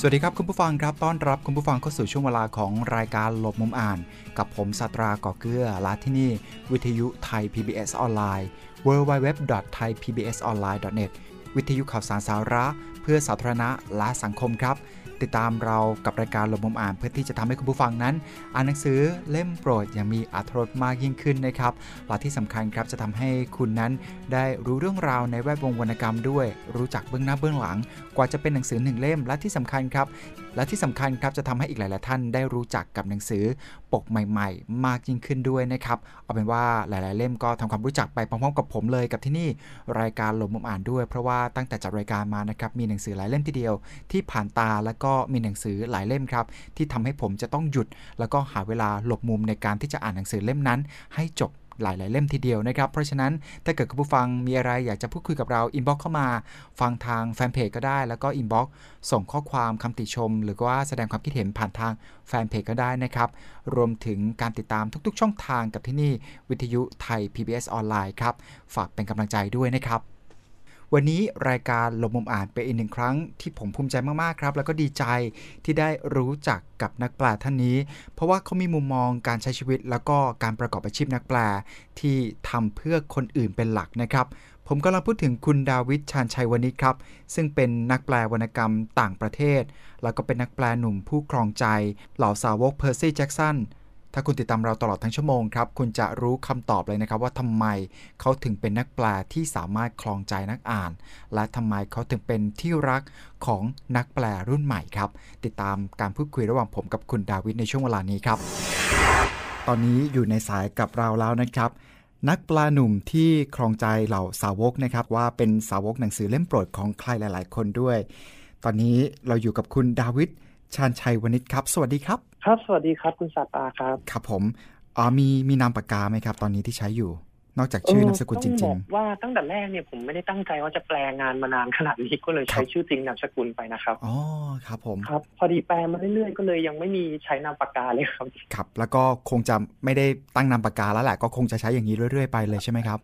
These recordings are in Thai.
สวัสดีครับคุณผู้ฟังครับต้อนรับคุณผู้ฟังเข้าสู่ช่วงเวลาของรายการหลบมุมอ่าน กับผมสัตราก่อเกื้อลาที่นี่ วิทยุไทย PBS ออนไลน์ www.thaipbsonline.net วิทยุข่าวสารสาระ เพื่อสาธารณะและสังคมครับ ติดตามเรากับรายการลมมุมอ่านเพื่อที่จะทำให้คุณผู้ฟังนั้น อ่านหนังสือเล่มโปรดอย่างมีอรรถรสมากยิ่งขึ้นนะครับและที่สำคัญครับจะทำให้คุณนั้นได้รู้เรื่องราวในแวดวงวรรณกรรมด้วย รู้จักเบื้องหน้าเบื้องหลัง กว่าจะเป็นหนังสือหนึ่งเล่มและที่สำคัญครับ และที่สำคัญครับจะทำให้อีกหลาย ๆ ท่านได้รู้จักกับหนังสือปกใหม่ ๆ มากยิ่งขึ้นด้วยนะครับเอาเป็นว่าหลาย ๆ เล่มก็ทำความรู้จักไปพร้อม ๆ กับผมเลยกับที่นี่รายการหลมมุมอ่านด้วย เพราะว่าตั้งแต่จัดรายการมานะครับมีหนังสือหลายเล่มทีเดียว ที่ผ่านตาแล้วก็มีหนังสือหลายเล่มครับที่ทำให้ผมจะต้องหยุด แล้วก็หาเวลาหลบมุมในการที่จะอ่านหนังสือเล่มนั้น ให้จบ หลายๆ เล่มทีเดียวนะครับ เพราะฉะนั้นถ้าเกิดคุณผู้ฟังมีอะไรอยากจะพูดคุยกับเรา inbox เข้ามา ฟังทางแฟนเพจก็ได้ แล้วก็ inbox ส่งข้อความคำติชม หรือว่าแสดงความคิดเห็นผ่านทางแฟนเพจก็ได้นะครับ รวมถึงการติดตามทุกๆ ช่องทางกับที่นี่วิทยุไทย PBS ออนไลน์ครับ ฝากเป็นกำลังใจด้วยนะครับ วันนี้รายการหลบมุมอ่านเป็นอีกหนึ่งครั้งที่ผมภูมิใจมากๆครับ แล้วก็ดีใจที่ได้รู้จักกับนักแปลท่านนี้ เพราะว่าเขามีมุมมองการใช้ชีวิต แล้วก็การประกอบอาชีพนักแปลที่ทำเพื่อคนอื่นเป็นหลักนะครับ ผมกำลังพูดถึงคุณดาวิดชานชัยวณิชครับ ซึ่งเป็นนักแปลวรรณกรรมต่างประเทศ แล้วก็เป็นนักแปลหนุ่มผู้ครองใจ เหล่าสาวกเพอร์ซี่แจ็กสัน ถ้าคุณติดตามเราตลอดทั้งชั่วโมงครับ คุณจะรู้คำตอบเลยนะครับว่าทำไมเขาถึงเป็นนักแปลที่สามารถคลองใจนักอ่าน และทำไมเขาถึงเป็นที่รักของนักแปลรุ่นใหม่ครับ ติดตามการพูดคุยระหว่างผมกับคุณดาวิดในช่วงเวลานี้ครับ ตอนนี้อยู่ในสายกับเราแล้วนะครับนักปลาหนุ่มที่ครองใจเหล่าสาวกนะครับ ว่าเป็นสาวกหนังสือเล่มโปรดของใครหลาย ๆ คนด้วย ตอนนี้เราอยู่กับคุณดาวิด ชาญชัยวณิชครับ สวัสดีครับ ครับ สวัสดีครับ คุณสาตาครับ ครับผมอ๋อมีมีนามปากกาไหมครับ ตอนนี้ที่ใช้อยู่ นอกจากชื่อนามสกุลจริงๆต้องบอกว่าตั้งแต่แรกเนี่ยผมไม่ได้ตั้งใจว่าจะแปลงานมานานขนาดนี้ก็เลยใช้ชื่อจริงนามสกุลไปนะครับอ๋อครับผมครับพอดีแปลมาเรื่อยๆก็เลยยังไม่มีใช้นามปากกาเลยครับครับ แล้วก็คงจะไม่ได้ตั้งนามปากกาแล้วแหละก็คงจะใช้อย่างนี้เรื่อยๆไปเลยใช่ไหมครับ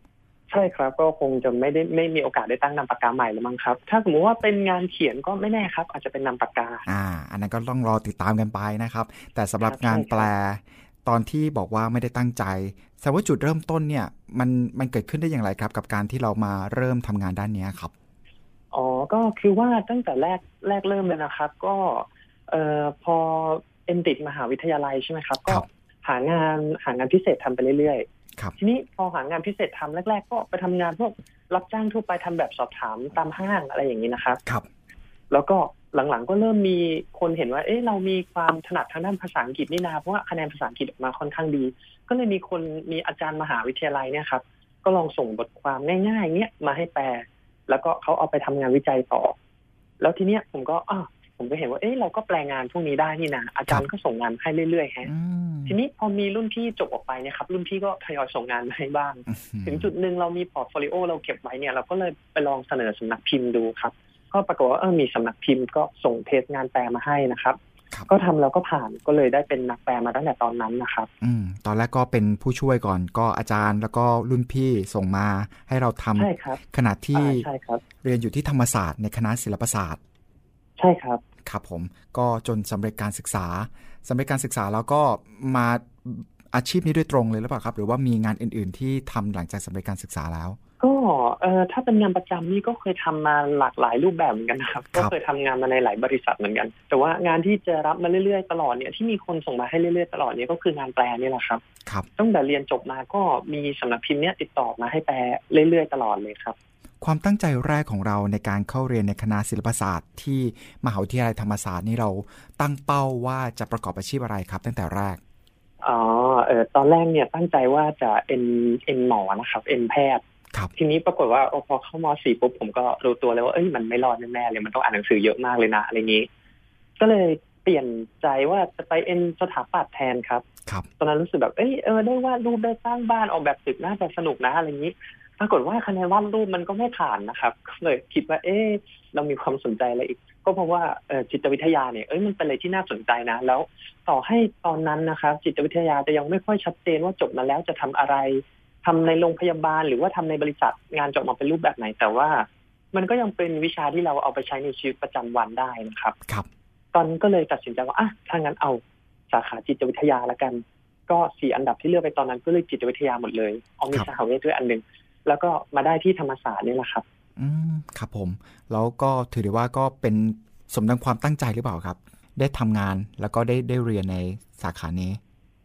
ใช่ครับก็คงจะไม่ได้ไม่มีโอกาสได้ตั้งนามปากกาใหม่แล้วมั้งครับ ถ้าสมมติว่าเป็นงานเขียนก็ไม่แน่ครับ อาจจะเป็นนามปากกาอ่า อันนั้นก็ต้องรอติดตามกันไปนะครับ แต่สำหรับงานแปล ตอนที่บอกว่าไม่ได้ตั้งใจแต่ว่าจุดเริ่มต้นเนี่ยมันมันเกิดขึ้นได้อย่างไรครับ กับการที่เรามาเริ่มทำงานด้านนี้ครับอ๋อก็คือว่าตั้งแต่แรกแรกเริ่มเลยนะครับ ก็เอ่อพอเอ็นติดมหาวิทยาลัยใช่ไหมครับ ก็หางานหางานพิเศษทำไปเรื่อย ทีนี้พอหางานพิเศษทำแรก ๆ ก็ไปทำงานพวกรับจ้างทั่วไปทำแบบสอบถามตามห้างอะไรอย่างนี้นะครับครับ แล้วก็หลังๆก็เริ่มมีคนเห็นว่า เอ๊ะเรามีความถนัดทางด้านภาษาอังกฤษนี่นาเพราะว่าคะแนนภาษาอังกฤษออกมาค่อนข้างดี ก็เลยมีคนมีอาจารย์มหาวิทยาลัยเนี่ยครับ ก็ลองส่งบทความง่ายๆเนี้ยมาให้แปล แล้วก็เขาเอาไปทำงานวิจัยต่อ แล้วทีเนี้ยผมก็อ้า ผมก็เห็นว่าเอ๊ะเราก็แปลงานพวกนี้ได้นี่นะอาจารย์ก็ส่งงานให้เรื่อยๆฮะทีนี้พอมีรุ่นพี่จบออกไปเนี่ยครับรุ่นพี่ก็ทยอยส่งงานมาให้บ้าง ถึงจุดหนึ่งเรามี portfolio เราเก็บไว้เนี่ยเราก็เลยไปลองเสนอสำนักพิมพ์ดูครับ ก็ปรากฏว่าเออมีสำนักพิมพ์ก็ส่งเทสงานแปลมาให้นะครับก็ทำแล้วก็ผ่านก็เลยได้เป็นนักแปลมาตั้งแต่ตอนนั้นนะครับ อืมตอนแรกก็เป็นผู้ช่วยก่อนก็อาจารย์แล้วก็รุ่นพี่ส่งมาให้เราทำใช่ครับขณะที่ใช่ครับเรียนอยู่ที่ธรรมศาสตร์ในคณะศิลปศาสตร์ ใช่ครับ ครับผมก็จนสำเร็จการศึกษาสำเร็จการศึกษาแล้วก็มาอาชีพนี้ด้วยตรงเลยหรือเปล่าครับ หรือว่ามีงานอื่น ๆ ที่ทำหลังจากสำเร็จการศึกษาแล้ว ก็เออถ้าเป็นงานประจำนี่ก็เคยทำมาหลากหลายรูปแบบเหมือนกันนะครับ ก็เคยทำงานมาในหลายบริษัทเหมือนกัน แต่ว่างานที่จะรับมาเรื่อยๆตลอดเนี่ยที่มีคนส่งมาให้เรื่อยๆตลอดเนี่ยก็คืองานแปลนี่แหละครับครับตั้งแต่เรียนจบมาก็มีสำนักพิมพ์เนี้ยติดต่อมาให้แปลเรื่อยๆตลอดเลยครับ ความตั้งใจแรกของเราในการเข้าเรียนในคณะศิลปศาสตร์ ที่มหาวิทยาลัยธรรมศาสตร์นี่เราตั้งเป้าว่าจะประกอบอาชีพอะไรครับ ตั้งแต่แรกอ๋อเออตอนแรกเนี่ยตั้งใจว่าจะเอ็นเอ็นหมอนะครับ เอ็นแพทย์ครับทีนี้ปรากฏว่าพอเข้ามสี่ปุ๊บผมก็รู้ตัวเลยว่าเอ้ยมันไม่รอดแน่ๆเลยมันต้องอ่านหนังสือเยอะมากเลยนะอะไรนี้ ก็เลยเปลี่ยนใจว่าจะไปเอ็นสถาปัตย์แทนครับ ครับ ตอนนั้นรู้สึกแบบ เอ้ยเออได้วาดรูปได้สร้างบ้านออกแบบตึกน่าจะสนุกนะอะไรอย่างนี้ ปรากฏว่าคะแนนวาดรูปมันก็ไม่ผ่านนะครับก็เลยคิดว่า เอ๊ะเรามีความสนใจอะไรอีก ก็เพราะว่าเออจิตวิทยาเนี่ยเอ้ยมันเป็นอะไรที่น่าสนใจนะ แล้วต่อให้ตอนนั้นนะครับ จิตวิทยาจะยังไม่ค่อยชัดเจนว่าจบมาแล้วจะทำอะไรทำในโรงพยาบาล หรือว่าทำในบริษัทงานจะออกมาเป็นรูปแบบไหน แต่ว่า มันก็ยังเป็นวิชาที่เราเอาไปใช้ในชีวิตประจำวันได้นะครับ ครับ ตอนนั้นก็เลยตัดสินใจว่าอะถ้างั้นเอาสาขาจิตวิทยาละกัน ก็สี่อันดับที่เลือกไปตอนนั้นก็เลยจิตวิทยาหมดเลยเอามีครับสหเวทด้วยอันหนึ่ง แล้วก็มาได้ที่ธรรมศาสตร์นี่แหละครับ อืมครับผม แล้วก็ถือได้ว่าก็เป็นสมดังความตั้งใจหรือเปล่าครับ ได้ทำงานแล้วก็ได้ได้เรียนในสาขานี้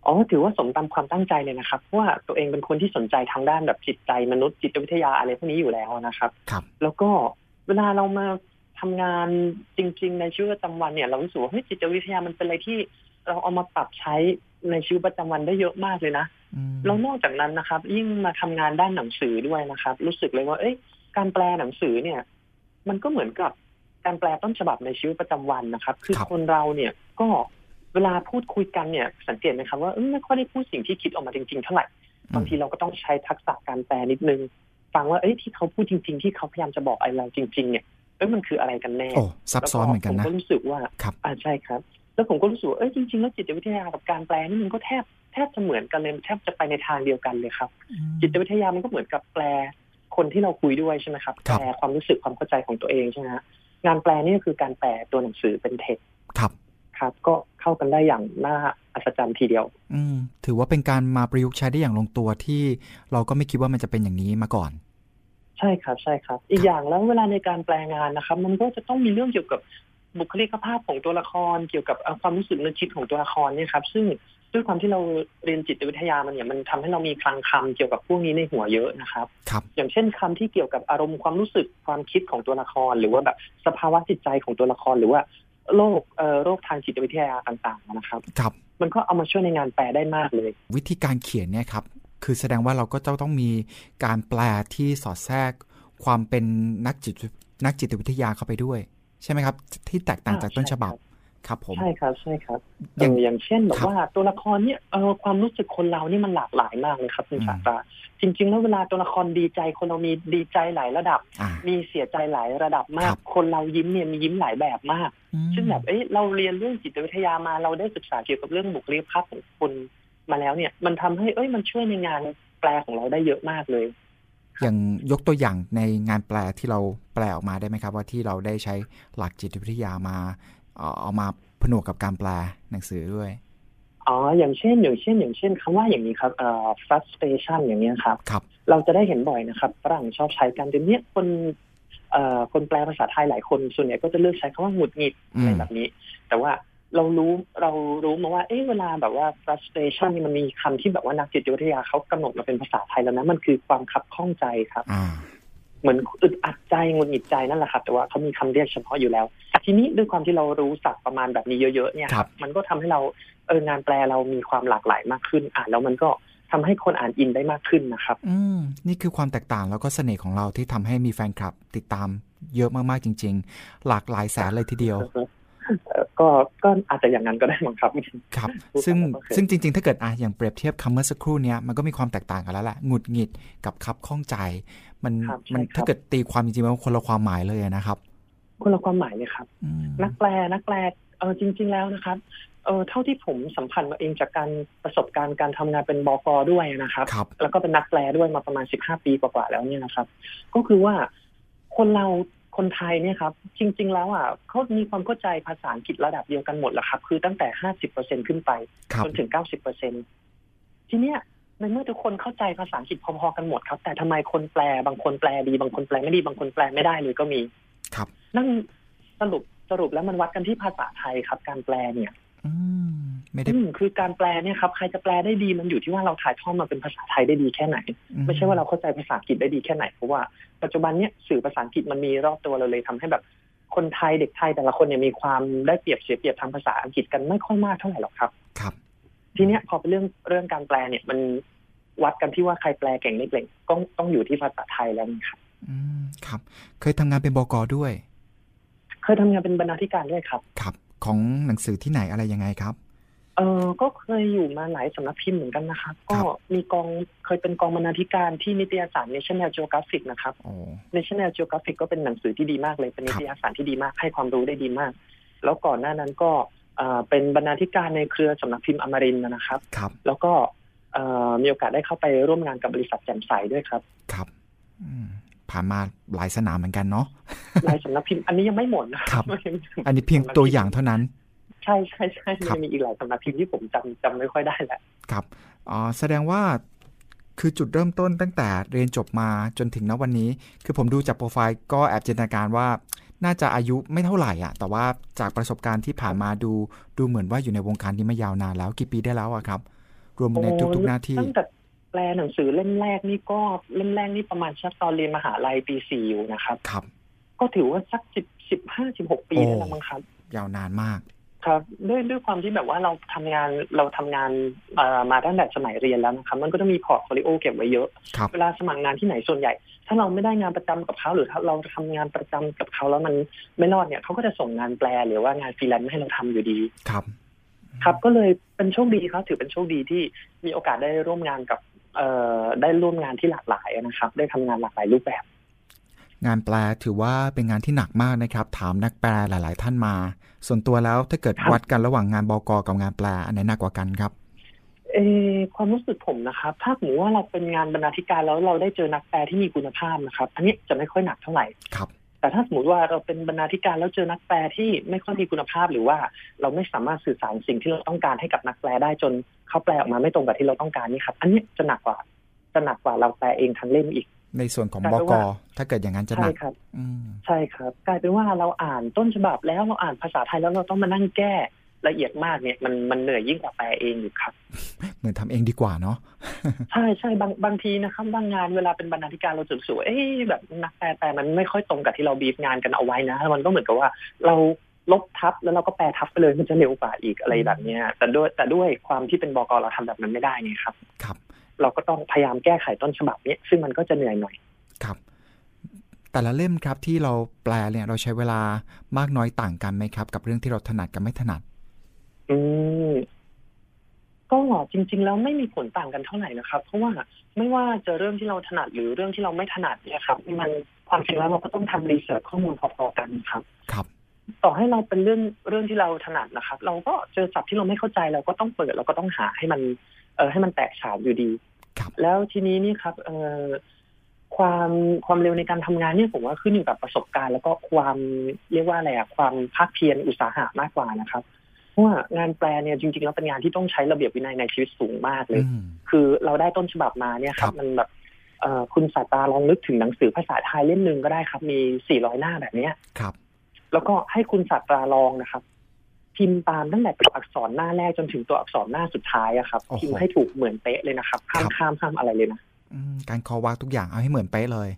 อ๋อถือว่าสมตามความตั้งใจเลยนะครับเพราะว่าตัวเองเป็นคนที่สนใจทางด้านแบบจิตใจมนุษย์จิตวิทยาอะไรพวกนี้อยู่แล้วนะครับครับ แล้วก็เวลาเรามาทำงานจริง ๆ ในชีวิตประจำวันเนี่ย เรารู้สึกว่าเฮ้ยจิตวิทยามันเป็นอะไรที่ เราเอามาปรับใช้ในชีวิตประจำวันได้เยอะมากเลยนะอืมแล้วนอกจากนั้นนะครับ ยิ่งมาทำงานด้านหนังสือด้วยนะครับ รู้สึกเลยว่า เอ้ย การแปลหนังสือเนี่ย มันก็เหมือนกับการแปลต้นฉบับในชีวิตประจำวันนะครับ คือคนเราเนี่ยก็เวลาพูดคุยกันเนี่ย สังเกตไหมครับว่าเอ้ยไม่ค่อยได้พูดสิ่งที่คิดออกมาจริงๆเท่าไหร่บางทีเราก็ต้องใช้ทักษะการแปลนิดนึง ฟังว่าเอ้ยที่เขาพูดจริง ๆ ที่เขาพยายามจะบอกอะไรเราจริง ๆ เนี่ยเอ้ยมันคืออะไรกันแน่โอ้ซับซ้อนเหมือนกันแล้วนะผมก็รู้สึกว่าครับอ่าใช่ครับ แล้วผมก็รู้สึกว่าเอ้ยจริงๆแล้วจิตวิทยากับการแปลนี่มันก็แทบแทบจะเหมือนกันเลยแทบจะไปในทางเดียวกันเลยครับ จิตวิทยามันก็เหมือนกับแปลคนที่เราคุยด้วยใช่ไหมครับครับแปลความรู้สึกความเข้าใจของตัวเองใช่ไหมฮะงานแปลนี่ก็คือการแปลตัวหนังสือเป็นเท็กซ์ครับครับ ก็เข้ากันได้อย่างน่าอัศจรรย์ทีเดียว อืมถือว่าเป็นการมาประยุกต์ใช้ได้อย่างลงตัวที่เราก็ไม่คิดว่ามันจะเป็นอย่างนี้มาก่อน ใช่ครับใช่ครับ อีกอย่างแล้วเวลาในการแปลงานนะครับ มันก็จะต้องมีเรื่องเกี่ยวกับ บุคลิกภาพของตัวละครเกี่ยวกับเอ่อความรู้สึกนึกคิดของตัวละครเนี่ยครับ ซึ่งด้วยความที่เราเรียนจิตวิทยามันเนี่ยมันทำให้เรามีคลังคำเกี่ยวกับพวกนี้ในหัวเยอะนะครับครับ อย่างเช่นคำที่เกี่ยวกับอารมณ์ความรู้สึกความคิดของตัวละคร หรือว่าแบบสภาวะจิตใจของตัวละคร หรือว่าโรคเอ่อโรคทางจิตวิทยาต่างๆนะครับครับ มันก็เอามาช่วยในงานแปลได้มากเลย วิธีการเขียนเนี่ยครับคือแสดงว่าเราก็จะต้องมีการแปลที่สอดแทรกความเป็นนักจิตนักจิตวิทยาเข้าไปด้วย ใช่ไหมครับ ที่แตกต่างจากต้นฉบับครับผมใช่ครับใช่ครับ อย่าเองออย่างเช่นแบบครับว่าตัวละครเนี่ยเออความรู้สึกคนเรานี่มันหลากหลายมากเลยครับคุณอืมสาตราจริง ๆ แล้วเวลาตัวละครดีใจคนเรามีดีใจหลายระดับอ่ามีเสียใจหลายระดับมาคกรับคนเรายิ้มเนี่ยมียิ้มหลายแบบมากอืมซึ่งแบบเอ้ยเราเรียนเรื่องจิตวิทยามาเราได้ศึกษาเกี่ยวกับเรื่องบุคลิกภาพของคนมาแล้วเนี่ย มันทำให้เอ้ยมันช่วยในงานแปลของเราได้เยอะมากเลย อย่างยกตัวอย่างในงานแปลที่เราแปลออกมาได้ไหมครับ ว่าที่เราได้ใช้หลักจิตวิทยามาเอ่อเอามาผนวกกับการแปลหนังสือด้วยอ๋ออย่างเช่น อย่างเช่น อย่างเช่นคำว่าอย่างนี้ครับเอ่อ frustration อย่างเนี้ยครับครับ เราจะได้เห็นบ่อยนะครับฝรั่งชอบใช้กันเดี๋ยวนี้คนเอ่อคนแปลภาษาไทยหลายคนส่วนใหญ่ก็จะเลือกใช้คำว่าหงุดหงิดอืมอะไรแบบนี้ แต่ว่า เรารู้เรารู้มาว่า เอ๊ะเวลาแบบว่า frustration นี่มันมีคำที่แบบว่านักจิตวิทยาเขากำหนดมาเป็นภาษาไทยแล้วนะ มันคือความคับข้องใจครับอ่าเหมือนอึดอัดใจหงุดหงิดใจนั่นแหละครับ แต่ว่าเขามีคำเรียกเฉพาะอยู่แล้ว ทีนี้ด้วยความที่เรารู้ศัพท์ประมาณแบบนี้เยอะๆเนี่ยครับมันก็ทำให้เราเอองานแปลเรามีความหลากหลายมากขึ้น อ่านแล้วมันก็ทำให้คนอ่านอินได้มากขึ้นนะครับ อืมนี่คือความแตกต่างแล้วก็เสน่ห์ของเราที่ทำให้มีแฟนคลับ ติดตามเยอะมากๆจริง ๆ หลากหลายแสนเลยทีเดียวเอ่อ ก็ก็อาจจะอย่างนั้นก็ได้มั้งครับครับพูดซึ่งไปแล้วก็เคยซึ่งจริง ๆ ถ้าเกิดอะอย่างเปรียบเทียบคำเมื่อสักครู่เนี้ยมันก็มีความแตกต่างกันแล้วแหละหงุดหงิดกับคับข้องใจ มันครับใช่มันครับถ้าเกิดตีความจริงๆมันคนละความหมายเลยนะครับ คนละความหมายเลยครับอืมนักแปลนักแปลเออจริง ๆแล้วนะครับเออเท่าที่ผมสัมพันธ์มาเองจากการประสบการณ์การทำงานเป็นบกด้วยนะครับครับแล้วก็เป็นนักแปลด้วยมาประมาณ15ปีกว่าๆแล้วเนี่ยนะครับ ก็คือว่าคนเรา คนไทยเนี่ยครับ จริง ๆ แล้วอะเขามีความเข้าใจภาษาอังกฤษระดับเดียวกันหมดแหละครับ คือตั้งแต่50%ขึ้นไปครับจนถึง90%ทีเนี้ยในเมื่อทุกคนเข้าใจภาษาอังกฤษพอๆกันหมดครับ แต่ทำไมคนแปลบางคนแปลดี บางคนแปลไม่ดีบางคนแปลไม่ได้เลยก็มี ครับ นั่นสรุปสรุปแล้วมันวัดกันที่ภาษาไทยครับ การแปลเนี่ย อืมไม่ได้อืมคือการแปลเนี่ยครับใครจะแปลได้ดีมันอยู่ที่ว่าเราถ่ายทอดมาเป็นภาษาไทยได้ดีแค่ไหน ไม่ใช่ว่าเราเข้าใจภาษาอังกฤษได้ดีแค่ไหนเพราะว่าปัจจุบันเนี่ยสื่อภาษาอังกฤษมันมีรอบตัวเราเลยทำให้แบบคนไทยเด็กไทยแต่ละคนเนี่ยมีความได้เปรียบเสียเปรียบทางภาษาอังกฤษกันไม่ค่อยมากเท่าไหร่หรอกครับ ครับ ทีเนี้ยพอเป็นเรื่องเรื่องการแปลเนี่ยมันวัดกันที่ว่าใครแปลเก่งไม่เก่งก็ต้องอยู่ที่ภาษาไทยแล้วนะครับ อืมครับ เคยทำงานเป็นบกด้วย เคยทำงานเป็นบรรณาธิการด้วยครับ ครับ ของหนังสือที่ไหนอะไรยังไงครับ เออก็เคยอยู่มาหลายสำนักพิมพ์เหมือนกันนะครับ ก็มีกองเคยเป็นกองบรรณาธิการที่นิตยสาร National Geographic นะครับโอ้ National Geographic ก็เป็นหนังสือที่ดีมากเลยเป็นนิตยสารที่ดีมากให้ความรู้ได้ดีมาก แล้วก่อนหน้านั้นก็เอ่อเป็นบรรณาธิการในเครือสำนักพิมพ์อมรินทร์นะครับครับแล้วก็เอ่อมีโอกาสได้เข้าไปร่วมงานกับบริษัทแจ่มใสด้วยครับ ครับอืม ผ่านมาหลายสนามเหมือนกันเนาะหลายสำนักพิมพ์อันนี้ยังไม่หมดนะครับ อันนี้เพียงตัวอย่างเท่านั้น ใช่ใช่ใช่ครับยังมีอีกหลายสำนักพิมพ์ที่ผมจำจำไม่ค่อยได้แหละครับอ๋อแสดงว่าคือจุดเริ่มต้นตั้งแต่เรียนจบมาจนถึงณวันนี้ คือผมดูจากโปรไฟล์ก็แอบจินตนาการว่าน่าจะอายุไม่เท่าไหร่อะ แต่ว่าจากประสบการณ์ที่ผ่านมาดูดูเหมือนว่าอยู่ในวงการนี้มายาวนานแล้วกี่ปีได้แล้วอะครับ รวมในทุกๆหน้าที่ตั้งแต่ แปลหนังสือเล่มแรกนี่ก็เล่มแรกนี่ประมาณสักตอนเรียนมหาลัยปีสี่อยู่นะครับ ครับ ก็ถือว่าสักสิบสิบห้าสิบหกปีโอ้ได้แล้วมั้งครับ ยาวนานมาก ครับด้วยด้วยความที่แบบว่าเราทำงานเราทำงานเอ่อมาตั้งแต่สมัยเรียนแล้วนะครับ มันก็จะมี portfolio เก็บไว้เยอะครับเวลาสมัครงานที่ไหนส่วนใหญ่ ถ้าเราไม่ได้งานประจำกับเขาหรือถ้าเราทำงานประจำกับเขาแล้วมันไม่รอดเนี่ยเขาก็จะส่งงานแปลหรือว่างานฟรีแลนซ์ให้เราทำอยู่ดีครับครับก็เลยเป็นโชคดีครับถือเป็นโชคดีที่มีโอกาสได้ร่วมงานกับเอ่อ ได้ร่วมงานที่หลากหลายนะครับ ได้ทำงานหลากหลายรูปแบบ งานแปลถือว่าเป็นงานที่หนักมากนะครับ ถามนักแปลหลาย ๆ ท่านมา ส่วนตัวแล้วถ้าเกิดครับวัดกันระหว่างงานบกกับงานแปลอันไหนหนักกว่ากันครับเออความรู้สึกผมนะครับ ถ้าสมมติว่าเราเป็นงานบรรณาธิการแล้วเราได้เจอนักแปลที่มีคุณภาพนะครับ อันนี้จะไม่ค่อยหนักเท่าไหร่ครับ แต่ถ้าสมมติว่าเราเป็นบรรณาธิการแล้วเจอนักแปลที่ไม่ค่อยมีคุณภาพหรือว่าเราไม่สามารถสื่อสารสิ่งที่เราต้องการให้กับนักแปลได้จนเขาแปลออกมาไม่ตรงกับที่เราต้องการนี่ครับ อันนี้จะหนักกว่าจะหนักกว่าเราแปลเองทั้งเล่มอีก ในส่วนของแต่บว่ากถ้าเกิดอย่างนั้นจะหใช่นักครับอืมใช่ครับ กลายเป็นว่าเราอ่านต้นฉบับแล้วเราอ่านภาษาไทยแล้วเราต้องมานั่งแก้ ละเอียดมากเนี่ยมันมันเหนื่อยยิ่งกว่าแปลเองอยู่ครับ เหมือนทำเองดีกว่าเนาะใช่ใช่บางบางทีนะครับบางงานเวลาเป็นบรรณาธิการเราจะรู้สึกว่าเอ๊ะแบบนักแปลแปลมันไม่ค่อยตรงกับที่เราบีฟงานกันเอาไว้นะมันก็เหมือนกับว่าเราลบทับแล้วเราก็แปลทับไปเลยมันจะเร็วกว่าอีกอะไรแบบเนี้ยแต่ด้วยแต่ด้วยความที่เป็นบกเราทำแบบนั้นไม่ได้ไงครับ ครับ เราก็ต้องพยายามแก้ไขต้นฉบับเนี้ยซึ่งมันก็จะเหนื่อยหน่อยครับ แต่ละเล่มครับที่เราแปลเนี่ยเราใช้เวลามากน้อยต่างกันไหมครับ กับเรื่องที่เราถนัดกับไม่ถนัด อืมก็จริง ๆ แล้วไม่มีผลต่างกันเท่าไหร่นะครับ เพราะว่าไม่ว่าจะเรื่องที่เราถนัดหรือเรื่องที่เราไม่ถนัดเนี่ยครับ มันความจริงแล้วเราก็ต้องทำรีเสิร์ชข้อมูลพอๆกันครับ ครับ ต่อให้เราเป็นเรื่องเรื่องที่เราถนัดนะครับ เราก็เจอศัพท์ที่เราไม่เข้าใจเราก็ต้องเปิดเราก็ต้องหาให้มันเออให้มันแตกฉานอยู่ดีครับแล้วทีนี้นี่ครับ เออความความเร็วในการทำงานเนี่ยผมว่าขึ้นอยู่กับประสบการณ์ แล้วก็ความเรียกว่าอะไรอะความภาคเพียรอุตสาหะมากกว่านะครับเพ ราะว่างานแปลเนี่ยจริงๆแล้วเป็นงานที่ต้องใช้ระเบียบวินัยในชีวิตสูงมากเลยอืมคือเราได้ต้นฉบับมาเนี่ยครัครับบมันแบบเอ่อคุณสาตาลองนึกถึงหนังสือภาษาไทยเล่มหนึ่งก็ได้ครับ มี 400 หน้าแบบเนี้ยครับ แล้วก็ให้คุณศาสตราลองนะครับพิมพ์ตามตั้งแต่ตัวอักษรหน้าแรกจนถึงตัวอักษรหน้าสุดท้ายอะครับโอ้โหพิมพ์ให้ถูกเหมือนเป๊ะเลยนะครับห้ามครับข้ามห้ามอะไรเลยนะอืมการคอวักทุกอย่างเอาให้เหมือนเป๊ะเลย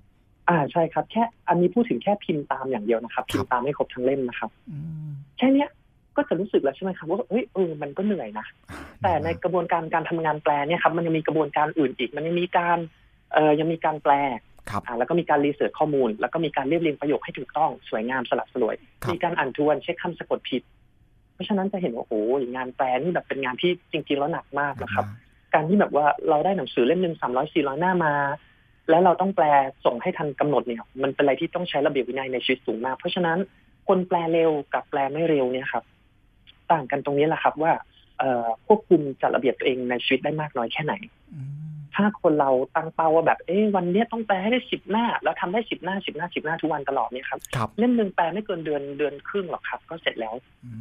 อ่าใช่ครับ แค่อันนี้พูดถึงแค่พิมพ์ตามอย่างเดียวนะครับ พิมพ์ตามให้ครบทั้งเล่มนะครับอืมแค่เนี้ย ก็จะรู้สึกแล้วใช่ไหมครับว่าเฮ้ยเออมันก็เหนื่อยนะ แต่ในกระบวนการการทำงานแปลเนี่ยครับมันยังมีกระบวนการอื่นอีก มันยังมีการเอ่อยังมีการแปลครับอ่าแล้วก็มีการรีเสิร์ชข้อมูล แล้วก็มีการเรียบเรียงประโยคให้ถูกต้องสวยงามสลับสลวยครับมีการอ่านทวนเช็คคำสะกดผิด เพราะฉะนั้นจะเห็นว่าโอ้โหงานแปลนี่แบบเป็นงานที่จริง ๆ แล้วหนักมากนะครับ การที่แบบว่าเราได้หนังสือเล่มหนึ่งสามร้อยสี่ร้อยหน้ามา แล้วเราต้องแปลส่งให้ทันกำหนดเนี่ย มันเป็นอะไรที่ต้องใช้ระเบียบวินัยในชีวิตสูงมาก เพราะฉะนั้นคนแปลเร็วกับแปลไม่เร็วเนี่ยครับ ต่างกันตรงนี้แหละครับว่าเอ่อควบคุมจัดระเบียบตัวเองในชีวิตได้มากน้อยแค่ไหนอืมถ้าคนเราตั้งเป้าว่าแบบ เอ้วันเนี้ยต้องแปลให้ได้สิบหน้า แล้วทำได้สิบหน้าสิบหน้าสิบหน้าทุกวันตลอดเนี่ยครับครับเล่มหนึ่งแปลไม่เกินเดือนเดือนครึ่งหรอกครับ ก็เสร็จแล้วอื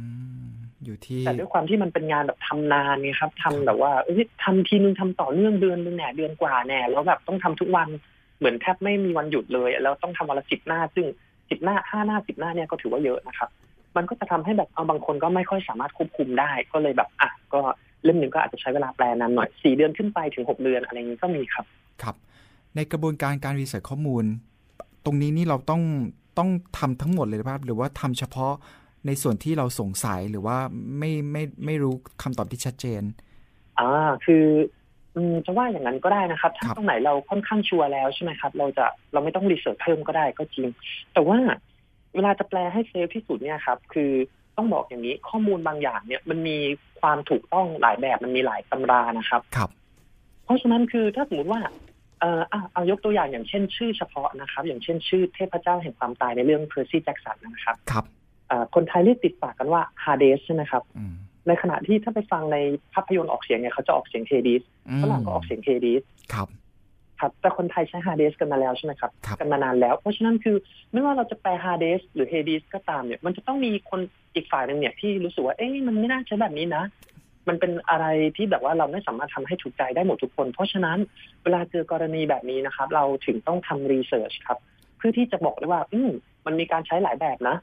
มอยู่ที่แต่ด้วยความที่มันเป็นงานแบบทำนานไงครับทำแบบว่าเอ้ยทำทีนึงทำต่อเนื่องเดือนนึงแหน่เดือนกว่าแน่แล้วแบบต้องทำทุกวันเหมือนแทบไม่มีวันหยุดเลย แล้วต้องทำวันละสิบหน้า ซึ่งสิบหน้าห้าหน้าสิบหน้าเนี่ยก็ถือว่าเยอะนะครับ มันก็จะทำให้แบบเอาบางคนก็ไม่ค่อยสามารถควบคุมได้ ก็เลยแบบอะก็เล่มหนึ่งก็อาจจะใช้เวลาแปลนานหน่อยสี่เดือนขึ้นไปถึงหกเดือนอะไรอย่างนี้ก็มีครับ ครับ ในกระบวนการการรีเสิร์ชข้อมูล ตรงนี้นี่เราต้องต้องทำทั้งหมดเลยหรือเปล่าหรือว่าทำเฉพาะในส่วนที่เราสงสัยหรือว่าไม่ไม่ไม่รู้คำตอบที่ชัดเจนอ่าคืออืมจะว่าอย่างนั้นก็ได้นะครับ ถ้าครับตรงไหนเราค่อนข้างชัวร์แล้วใช่ไหมครับ เราจะเราไม่ต้องรีเสิร์ชเพิ่มก็ได้ก็จริง แต่ว่า เวลาจะแปลให้เซฟที่สุดเนี่ยครับ คือต้องบอกอย่างนี้ข้อมูลบางอย่างเนี่ยมันมีความถูกต้องหลายแบบมันมีหลายตำรานะครับครับ เพราะฉะนั้นคือถ้าสมมติว่าเอ่ออะเอายกตัวอย่างอย่างเช่นชื่อเฉพาะนะครับ อย่างเช่นชื่อเทพเจ้าแห่งความตายในเรื่องเพอร์ซี่แจ็กสันนะครับครับเอ่อคนไทยเรียกติดปากกันว่าฮาเดสใช่ไหมครับอืมในขณะที่ถ้าไปฟังในภาพยนตร์ออกเสียงเนี่ยเขาจะออกเสียงเฮดิสฝรั่งก็ออกเสียงเฮดิสครับ ครับแต่คนไทยใช้ฮาเดสกันมาแล้วใช่ไหมครับครับ กันมานานแล้ว เพราะฉะนั้นคือไม่ว่าเราจะแปลฮาเดสหรือเฮดิสก็ตามเนี่ย มันจะต้องมีคนอีกฝ่ายหนึ่งเนี่ยที่รู้สึกว่า เอ๊ะมันไม่น่าใช้แบบนี้นะ มันเป็นอะไรที่แบบว่าเราไม่สามารถทำให้ถูกใจได้หมดทุกคน เพราะฉะนั้นเวลาเจอกรณีแบบนี้นะครับ เราถึงต้องทำรีเสิร์ชครับ เพื่อที่จะบอกได้ว่า อืมมันมีการใช้หลายแบบนะ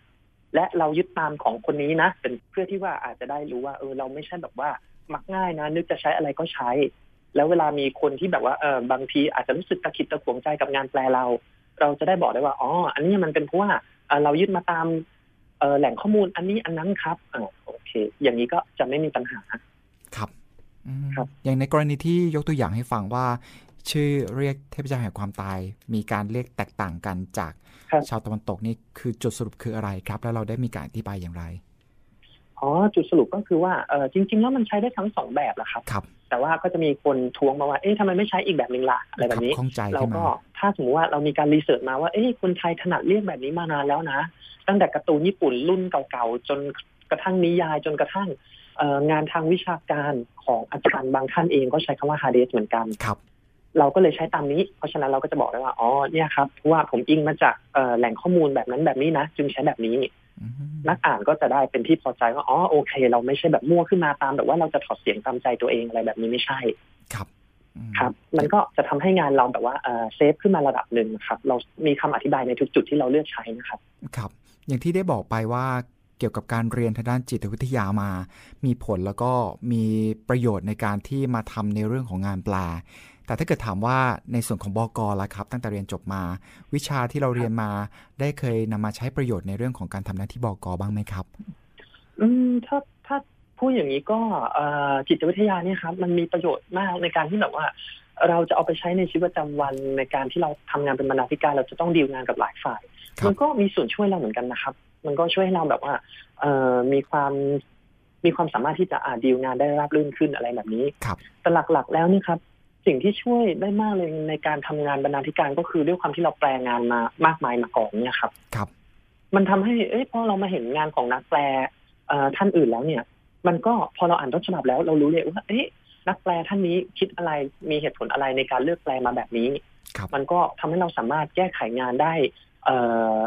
และเรายึดตามของคนนี้นะ เป็นเพื่อที่ว่าอาจจะได้รู้ว่า เออ เราไม่ใช่แบบว่ามักง่ายนะ นึกจะใช้อะไรก็ใช้ แล้วเวลามีคนที่แบบว่าเออบางทีอาจจะรู้สึกตะขิดตะขวงใจกับงานแปลเรา เราจะได้บอกได้ว่าอ๋ออันนี้มันเป็นเพราะว่าเอ่อเรายึดมาตามเอ่อแหล่งข้อมูลอันนี้อันนั้นครับอ่าโอเค อย่างนี้ก็จะไม่มีปัญหาครับอืมครับ อย่างในกรณีที่ยกตัวอย่างให้ฟังว่า ชื่อเรียกเทพเจ้าแห่งความตาย มีการเรียกแตกต่างกันจากครับชาวตะวันตกนี่คือจุดสรุปคืออะไรครับ แล้วเราได้มีการอธิบายอย่างไรอ๋อจุดสรุปก็คือว่าเออจริง ๆ แล้วมันใช้ได้ทั้งสองแบบแหละครับครับ แต่ว่าก็จะมีคนท้วงมาว่า เอ๊ะทำไมไม่ใช้อีกแบบหนึ่งล่ะอะไรแบบนี้ข้องใจเราขึ้นก็มาถ้าสมมติว่าเรามีการรีเสิร์ชมาว่า เอ๊ะคนไทยถนัดเรียกแบบนี้มานานแล้วนะ ตั้งแต่การ์ตูนญี่ปุ่นรุ่นเก่าๆ จนกระทั่งนิยายจนกระทั่งเอ่องานทางวิชาการของอาจารย์บางท่านเองก็ใช้คำว่าฮาเดสเหมือนกันครับเราก็เลยใช้ตามนี้ เพราะฉะนั้นเราก็จะบอกได้ว่า อ๋อ เนี่ยครับ เพราะว่าผมอิงมาจากเอ่อแหล่งข้อมูลแบบนั้นแบบนี้นะ จึงใช้แบบนี้อืม นักอ่านก็จะได้เป็นที่พอใจว่าอ๋อโอเค เราไม่ใช่แบบมั่วขึ้นมาตามแบบว่าเราจะถอดเสียงตามใจตัวเองอะไรแบบนี้ไม่ใช่ ครับอืมครับ มันก็จะทำให้งานเราแบบว่าเอ่อเซฟขึ้นมาระดับหนึ่งครับ เรามีคำอธิบายในทุกจุดที่เราเลือกใช้นะครับ ครับ อย่างที่ได้บอกไปว่าเกี่ยวกับการเรียนทางด้านจิตวิทยามา มีผลแล้วก็มีประโยชน์ในการที่มาทำในเรื่องของงานแปล แต่ถ้าเกิดถามว่าในส่วนของบกล่ะครับ ตั้งแต่เรียนจบมา วิชาที่เราเรียนมาได้เคยนำมาใช้ประโยชน์ในเรื่องของการทำหน้าที่บกบ้างไหมครับ อืมถ้าถ้าพูดอย่างนี้ก็เอ่อจิตวิทยาเนี่ยครับมันมีประโยชน์มากในการที่แบบว่า เราจะเอาไปใช้ในชีวิตประจำวันในการที่เราทำงานเป็นบรรณาธิการเราจะต้องดีลงานกับหลายฝ่ายครับมันก็มีส่วนช่วยเราเหมือนกันนะครับ มันก็ช่วยให้เราแบบว่าเอ่อมีความมีความสามารถที่จะอ่าดีลงานได้ราบรื่นขึ้นอะไรแบบนี้ครับแต่หลักๆ แล้วเนี่ยครับ สิ่งที่ช่วยได้มากเลยในการทำงานบรรณาธิการก็คือด้วยความที่เราแปลงานมามากมายมาก่อนเนี่ยครับ ครับ มันทำให้เอ้ยพอเรามาเห็นงานของนักแปลเอ่อท่านอื่นแล้วเนี่ย มันก็พอเราอ่านต้นฉบับแล้วเรารู้เลยว่า เอ๊ะนักแปลท่านนี้คิดอะไรมีเหตุผลอะไรในการเลือกแปลมาแบบนี้ครับมันก็ทำให้เราสามารถแก้ไขงานได้เอ่อ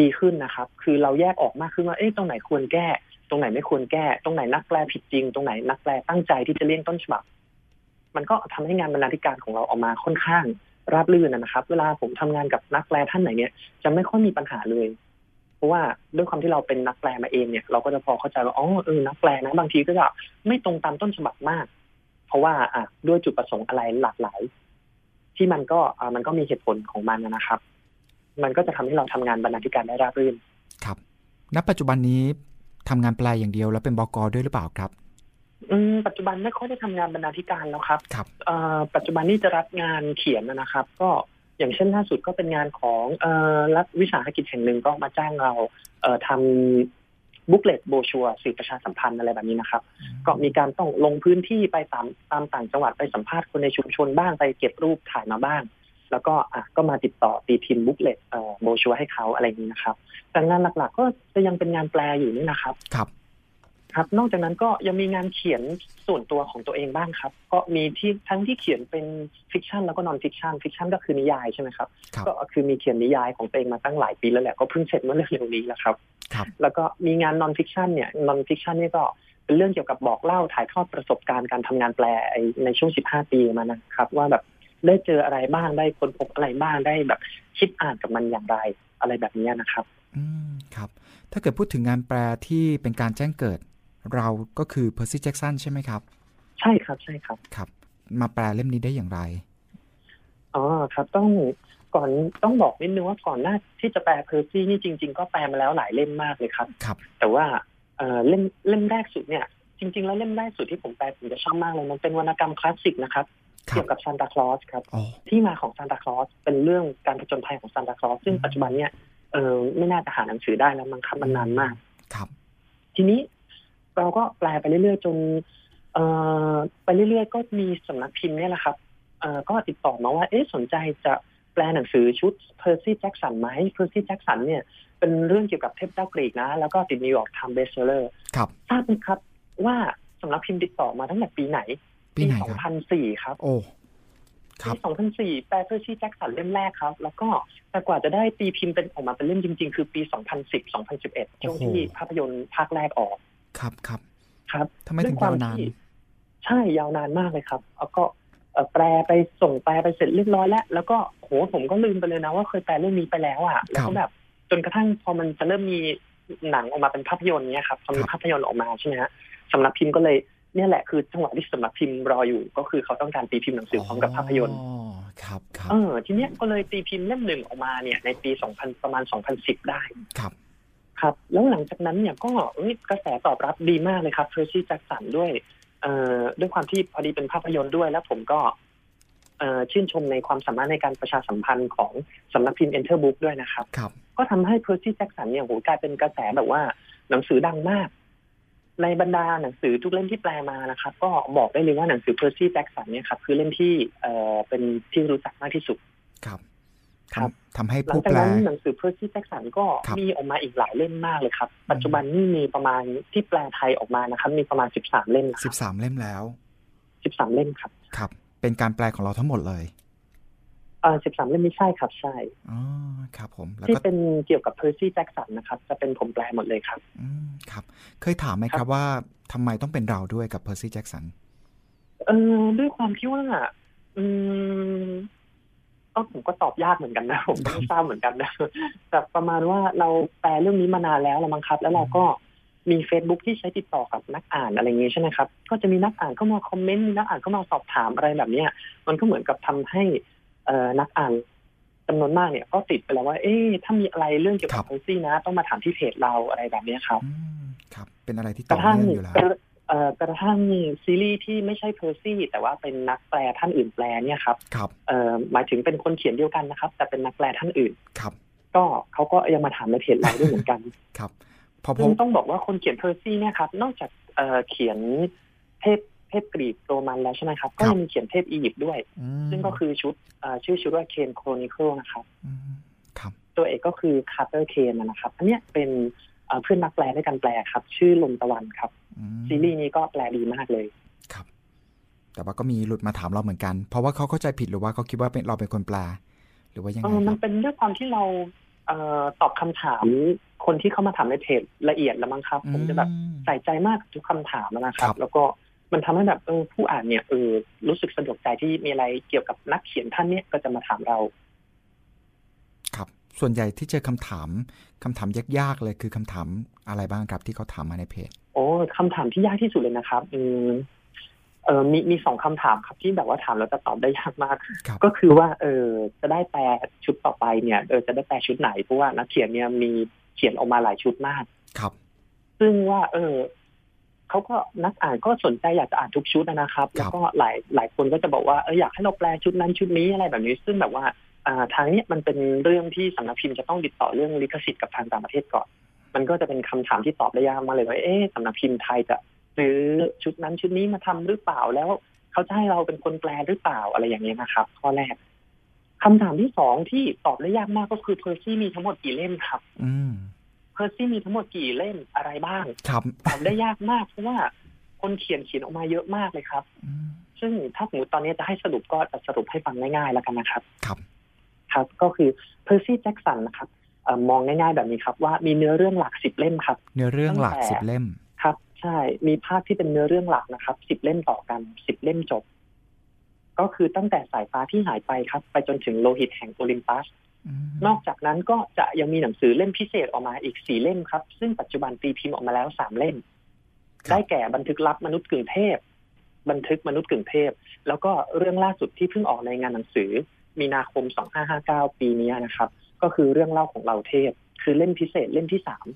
ดีขึ้นนะครับ คือเราแยกออกมากขึ้นว่า เอ๊ะตรงไหนควรแก้ ตรงไหนไม่ควรแก้ ตรงไหนนักแปลผิดจริง ตรงไหนนักแปลตั้งใจที่จะเลี่ยงต้นฉบับ มันก็ทำให้งานบรรณาธิการของเราออกมาค่อนข้างราบรื่นนะครับ เวลาผมทำงานกับนักแปลท่านไหนเนี่ย จะไม่ค่อยมีปัญหาเลย เพราะว่าด้วยความที่เราเป็นนักแปลมาเองเนี่ย เราก็จะพอเข้าใจว่าอ๋อเออนักแปลนะบางทีก็จะไม่ตรงตามต้นฉบับมาก เพราะว่าอะด้วยจุดประสงค์อะไรหลากหลาย ที่มันก็อ่ามันก็มีเหตุผลของมันนะครับ มันก็จะทำให้เราทำงานบรรณาธิการได้ราบรื่น ครับ ณ ปัจจุบันนี้ทำงานแปลอย่างเดียวแล้วเป็นบกด้วยหรือเปล่าครับ อืมปัจจุบันไม่ค่อยได้ทำงานบรรณาธิการแล้วครับครับเอ่อปัจจุบันนี้จะรับงานเขียนนะครับ ก็อย่างเช่นล่าสุดก็เป็นงานของเอ่อรัฐวิสาหกิจแห่งหนึ่งก็มาจ้างเราเอ่อทำ booklet โบรชัวร์สื่อประชาสัมพันธ์อะไรแบบนี้นะครับ ก็มีการต้องลงพื้นที่ไปตามตามต่างจังหวัดไปสัมภาษณ์คนในชุมชนบ้างไปเก็บรูปถ่ายมาบ้าง แล้วก็อะก็มาติดต่อตีพิมพ์ booklet เอ่อโบรชัวร์ให้เขาอะไรอย่างนี้นะครับแต่งานหลักๆ ก็จะยังเป็นงานแปลอยู่นี่นะครับครับ ครับ นอกจากนั้นก็ยังมีงานเขียนส่วนตัวของตัวเองบ้างครับ ก็มีที่ทั้งที่เขียนเป็นfiction แล้วก็ non-fiction fiction ก็คือนิยายใช่ไหมครับครับก็คือมีเขียนนิยายของตัวเองมาตั้งหลายปีแล้วแหละก็เพิ่งเสร็จเมื่อเร็วๆนี้แหละครับครับแล้วก็มีงาน non-fiction เนี่ย non-fiction เนี่ยก็เป็นเรื่องเกี่ยวกับบอกเล่าถ่ายทอดประสบการณ์การทำงานแปลไอ้ในช่วง 15 ปีมานะครับ ว่าแบบได้เจออะไรบ้างได้ค้นพบอะไรบ้างได้แบบคิดอ่านกับมันอย่างไรอะไรแบบนี้นะครับ อืมครับ ถ้าเกิดพูดถึงงานแปลที่เป็นการแจ้งเกิด เราก็คือ Percy Jackson ใช่ไหมครับ ใช่ครับใช่ครับครับ มาแปลเล่มนี้ได้อย่างไรอ๋อครับต้องก่อนต้องบอกนิดนึงว่าก่อนหน้าที่จะแปลเพอร์ซี่นี่จริง ๆ ก็แปลมาแล้วหลายเล่มมากเลยครับครับ แต่ว่าเอ่อเล่มเล่มแรกสุดเนี่ย จริง ๆ แล้วเล่มแรกสุดที่ผมแปลผมจะชอบมากเลยมันเป็นวรรณกรรมคลาสสิกนะครับครัเกี่บยวกับซานตาคลอสครับอ๋อที่มาของซานตาคลอสเป็นเรื่องการผจญภัยของซานตาคลอสซึ่งปัจจุบันเนี่ยเออไม่น่าจะหาหนังสือได้แล้วมั้งครับมันนานมากครับ ทีนี้ เราก็แปลไปเรื่อยๆจนเอ่อไปเรื่อยๆ ก็มีสำนักพิมพ์เนี่ยแหละครับเอ่อก็ติดต่อมาว่าเอ๊ะสนใจจะแปลหนังสือชุด Percy Jackson ไหม Percy Jackson เนี่ยเป็นเรื่องเกี่ยวกับเทพเจ้ากรีกนะ แล้วก็ติด New York Times Bestseller ครับทราบไหมครับว่าสำนักพิมพ์ติดต่อมาตั้งแต่ปีไหน ปีไหนครับ2004ครับ โอ้ครับ ปี2004แปลเพอร์ซี่แจ็คสันเล่มแรกครับ แล้วก็แต่กว่าจะได้ตีพิมพ์เป็นออกมาเป็นเล่มจริง ๆ คือปี2010 2011ช่วงที่ภาพยนตร์ภาคแรกออก ครับครับครับทำไมถึงด้วยควยาวนานที่ใช่ยาวนานมากเลยครับ แล้วก็เอ่อแปลไปส่งแปลไปเสร็จเรียบร้อยแล้ว แล้วก็โหผมก็ลืมไปเลยนะว่าเคยแปลเรื่องนี้ไปแล้วอะแล้วก็แบบจนกระทั่งพอมันจะเริ่มมีหนังออกมาเป็นภาพยนตร์เนี้ยครับพอมีภาพยนตร์ออกมาใช่ไหมฮะสำนักพิมพ์ก็เลยเนี่ยแหละคือจังหวะที่สำนักพิมพ์รออยู่ ก็คือเขาต้องการตีพิมพ์หนังสือพร้อมกับภาพยนตร์อ๋อครับครับเออทีเนี้ยก็เลยตีพิมพ์เล่มหนึ่งออกมาเนี่ยในปี2000ประมาณ2010ได้ครับ ครับ แล้วหลังจากนั้นเนี่ยก็เอ้ยกระแสตอบรับดีมากเลยครับเพอร์ซี่แจ็คสันด้วยเอ่อด้วยความที่พอดีเป็นภาพยนตร์ด้วย แล้วผมก็เอ่อชื่นชมในความสามารถในการประชาสัมพันธ์ของสำนักพิมพ์ Enter Book ด้วยนะครับครับก็ทำให้เพอร์ซี่แจ็คสันเนี่ยโหกลายเป็นกระแสแบบว่าหนังสือดังมาก ในบรรดาหนังสือทุกเล่มที่แปลมานะครับ ก็บอกได้เลยว่าหนังสือเพอร์ซี่แจ็คสันเนี่ยครับคือเล่มที่เอ่อเป็นที่รู้จักมากที่สุดครับ ครับทำทำให้หลังผู้จากแปลนั้นหนังสือเพอร์ซี่แจ็คสันก็ครับมีออกมาอีกหลายเล่มมากเลยครับ ปัจจุบันนี่มีประมาณที่แปลไทยออกมานะครับ มีประมาณสิบสามเล่มนะคสิรับบสามเล่มแล้วสิบสามเล่มครับ ครับ เป็นการแปลของเราทั้งหมดเลยเออสิบสามเล่มไม่ใช่ครับ ใช่อ๋อครับผมแล้วที่ก็เป็นเกี่ยวกับเพอร์ซี่แจ็คสันนะครับ จะเป็นผมแปลหมดเลยครับอืมครับ เคยถามไหมคครับว่าทำไมต้องเป็นเราด้วยกับเพอร์ซี่แจ็กสันเออด้วยความที่ว่า อืม ก็ผมก็ตอบยากเหมือนกันนะ ผมก็ไม่ทราบเหมือนกันนะแต่ประมาณว่าเราแปลเรื่องนี้มานานแล้วละมั้งครับ แล้วเราก็มี Facebook ที่ใช้ติดต่อกับนักอ่านอะไรอย่างงี้ใช่ไหมครับ ก็จะมีนักอ่านเข้ามาคอมเมนต์มีนักอ่านเข้ามาสอบถามอะไรแบบเนี้ยมันก็เหมือนกับทำให้เอ่อนักอ่านจำนวนมากเนี่ย ก็ติดไปแล้วว่า เอ๊ะถ้ามีอะไรเรื่องเกี่ยวกับเพอร์ซี่นะ ต้องมาถามที่เพจเราอะไรแบบเนี้ยครับอืมครับ เป็นอะไรที่กต่อระทั่งเนื่องอยู่แล้ว กระเอ่อกระทั่งซีรีส์ที่ไม่ใช่เพอร์ซี่ แต่ว่าเป็นนักแปลท่านอื่นแปลเนี่ยครับครับเอ่อหมายถึงเป็นคนเขียนเดียวกันนะครับ แต่เป็นนักแปลท่านอื่นครับ ก็เขาก็ยังมาถามในเพจเราด้วยเหมือนกันครับพอพซึ่บงต้องบอกว่าคนเขียนเพอร์ซี่เนี่ยครับนอกจากเอ่อเขียนเทพเทพกรีกโรมันแล้วใช่ไหมครับ ก็ยังมีเขียนเทพอียิปต์ด้วยอืมซึ่งก็คือชุดเอ่อชื่อชุดว่าเคนโครนิเคิลนะครับอืมครับ ตัวเอกก็คือคาร์เตอร์เคนนะครับ อันเนี้ยเป็น เอ่อเพื่อนนักแปลด้วยกันแปลครับ ชื่อลมตะวันครับอืมซีรีส์นี้ก็แปลดีมากเลยครับ แต่ว่าก็มีหลุดมาถามเราเหมือนกัน เพราะว่าเขาเข้าใจผิดหรือว่าเขาคิดว่าเป็นเราเป็นคนแปลหรือว่ายังเอไงอคมัรัเออมันเป็นด้วยความที่เราเอ่อตอบคำถามคนที่เข้ามาถามในเพจละเอียดแล้วมั้งครับ ผมจะแบบอืมใส่ใจมากกับทุกคำถามนะครัครับแล้วก็มันทำให้แบบเออผู้อ่านเนี่ยเออรู้สึกสะดวกใจที่มีอะไรเกี่ยวกับนักเขียนท่านเนี่ยก็จะมาถามเราครับ ส่วนใหญ่ที่เจอคำถามคำถามยากๆเลยคือคำถามอะไรบ้างครับที่เขาถามมาในเพจ โอ้คำถามที่ยากที่สุดเลยนะครับ อืมเออมีมีสองคำถามครับที่แบบว่าถามแล้วจะตอบได้ยากมากครับก็คือว่า เออจะได้แปลชุดต่อไปเนี่ยเออจะได้แปลชุดไหนเพราะว่านักเขียนเนี่ยมีเขียนออกมาหลายชุดมาก ครับ ซึ่งว่า เออเขาก็นักอ่านก็สนใจอยากจะอ่านทุกชุดนะครับ แล้วก็หลายหลายคนก็จะบอกว่าเอออยากให้เราแปลชุดนั้นชุดนี้อะไรแบบนี้ ซึ่งแบบว่าอ่า ทางเนี้ยมันเป็นเรื่องที่สำนักพิมพ์จะต้องติดต่อเรื่องลิขสิทธิ์กับทางต่างประเทศก่อน มันก็จะเป็นคำถามที่ตอบได้ยากมากเลยว่าเอ๊ะสำนักพิมพ์ไทยจะซื้อชุดนั้นชุดนี้มาทำหรือเปล่าแล้วเขาจะให้เราเป็นคนแปลหรือเปล่าอะไรอย่างเนี้ยนะครับ ข้อแรกคำถามที่สองที่ตอบได้ยากมากก็คือเพอร์ซี่มีทั้งหมดกี่เล่มครับอืมเพอร์ซี่มีทั้งหมดกี่เล่มอะไรบ้างครับตอบได้ยากมากเพราะว่าคนเขียนเขียนออกมาเยอะมากเลยครับอืมซึ่งถ้าสมมติตอนนี้จะให้สรุปก็จะสรุปให้ฟังง่ายๆแล้วกันนะครับ ครับ ครับก็คือเพอร์ซี่แจ็กสันนะครับเอ่อมองง่ายๆแบบนี้ครับ ว่ามีเนื้อเรื่องหลักสิบเล่มครับ เนื้อเรื่องหลักตั้งแต่สิบเล่มครับ ใช่มีภาคที่เป็นเนื้อเรื่องหลักนะครับสิบเล่มต่อกันสิบเล่มจบ ก็คือตั้งแต่สายฟ้าที่หายไปครับ ไปจนถึงโลหิตแห่งโอลิมปัสอืมนอกจากนั้นก็จะยังมีหนังสือเล่มพิเศษออกมาอีกสี่เล่มครับ ซึ่งปัจจุบันตีพิมพ์ออกมาแล้วสามเล่มครับได้แก่บันทึกลับมนุษย์กึ่งเทพ บันทึกมนุษย์กึ่งเทพ แล้วก็เรื่องล่าสุดที่เพิ่งออกในงานหนังสือ มีนาคม 2559 ปีนี้นะครับ ก็คือเรื่องเล่าของเราเทพ คือเล่มพิเศษเล่มที่สาม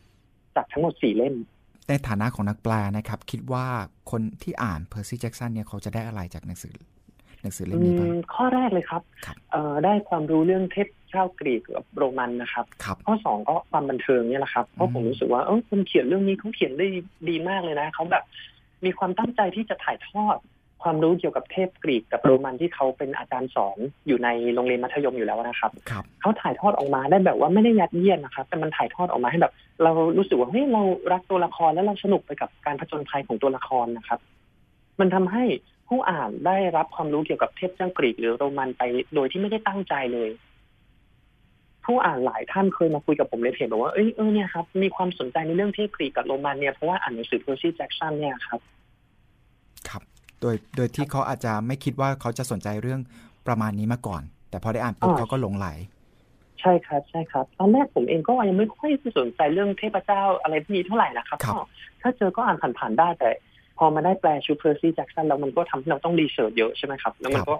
จากทั้งหมดสี่เล่ม ในฐานะของนักแปลนะครับ คิดว่าคนที่อ่านเพอร์ซี่แจ็กสันเนี่ยเขาจะได้อะไรจากหนังสือหนังสือเล่มนี้บ้างอืมข้อแรกเลยครับครับเอ่อได้ความรู้เรื่องเทพเจ้ากรีกกับโรมันนะครับครับข้อสองก็ความบันเทิงเนี่ยแหละครับเพราะผมรู้สึกว่าเออคนเขียนเรื่องนี้เขาเขียนได้ดีมากเลยนะเขาแบบมีความตั้งใจที่จะถ่ายทอด ความรู้เกี่ยวกับเทพกรีกกับโรมันที่เขาเป็นอาจารย์สอนอยู่ในโรงเรียนมัธยมอยู่แล้วนะครับครับเขาถ่ายทอดออกมาได้แบบว่าไม่ได้ยัดเยียดนะครับ แต่มันถ่ายทอดออกมาให้แบบ เรารู้สึกว่าเฮ้ยเรารักตัวละครแล้วเราสนุกไปกับการผจญภัยของตัวละครนะครับ มันทำให้ผู้อ่านได้รับความรู้เกี่ยวกับเทพเจ้ากรีกหรือโรมันไปโดยที่ไม่ได้ตั้งใจเลยผู้อ่านหลายท่านเคยมาคุยกับผมในเพจบอกว่าเอ้ยเออเนี่ยครับมีความสนใจในเรื่องเทพกรีกกับโรมันเนี่ยเพราะว่าอ่านหนังสือเพอร์ซี่แจ็กสันเนี่ยครับครับ โดยโดยที่เขาอาจจะไม่คิดว่าเขาจะสนใจเรื่องประมาณนี้มาก่อน แต่พอได้อ่านปุ๊บอ่าเขาก็หลงไหล ใช่ครับใช่ครับตอนแรกผมเองก็ยังไม่ค่อยสนใจเรื่องเทพเจ้าอะไรพวกนี้เท่าไหร่นะครับครับก็ถ้าเจอก็อ่านผ่านๆได้แต่ พอมาได้แปลชุดเพอร์ซี่แจ็กสันแล้วมันก็ทำให้เราต้อง research เยอะใช่ไหมครับแล้วมันก็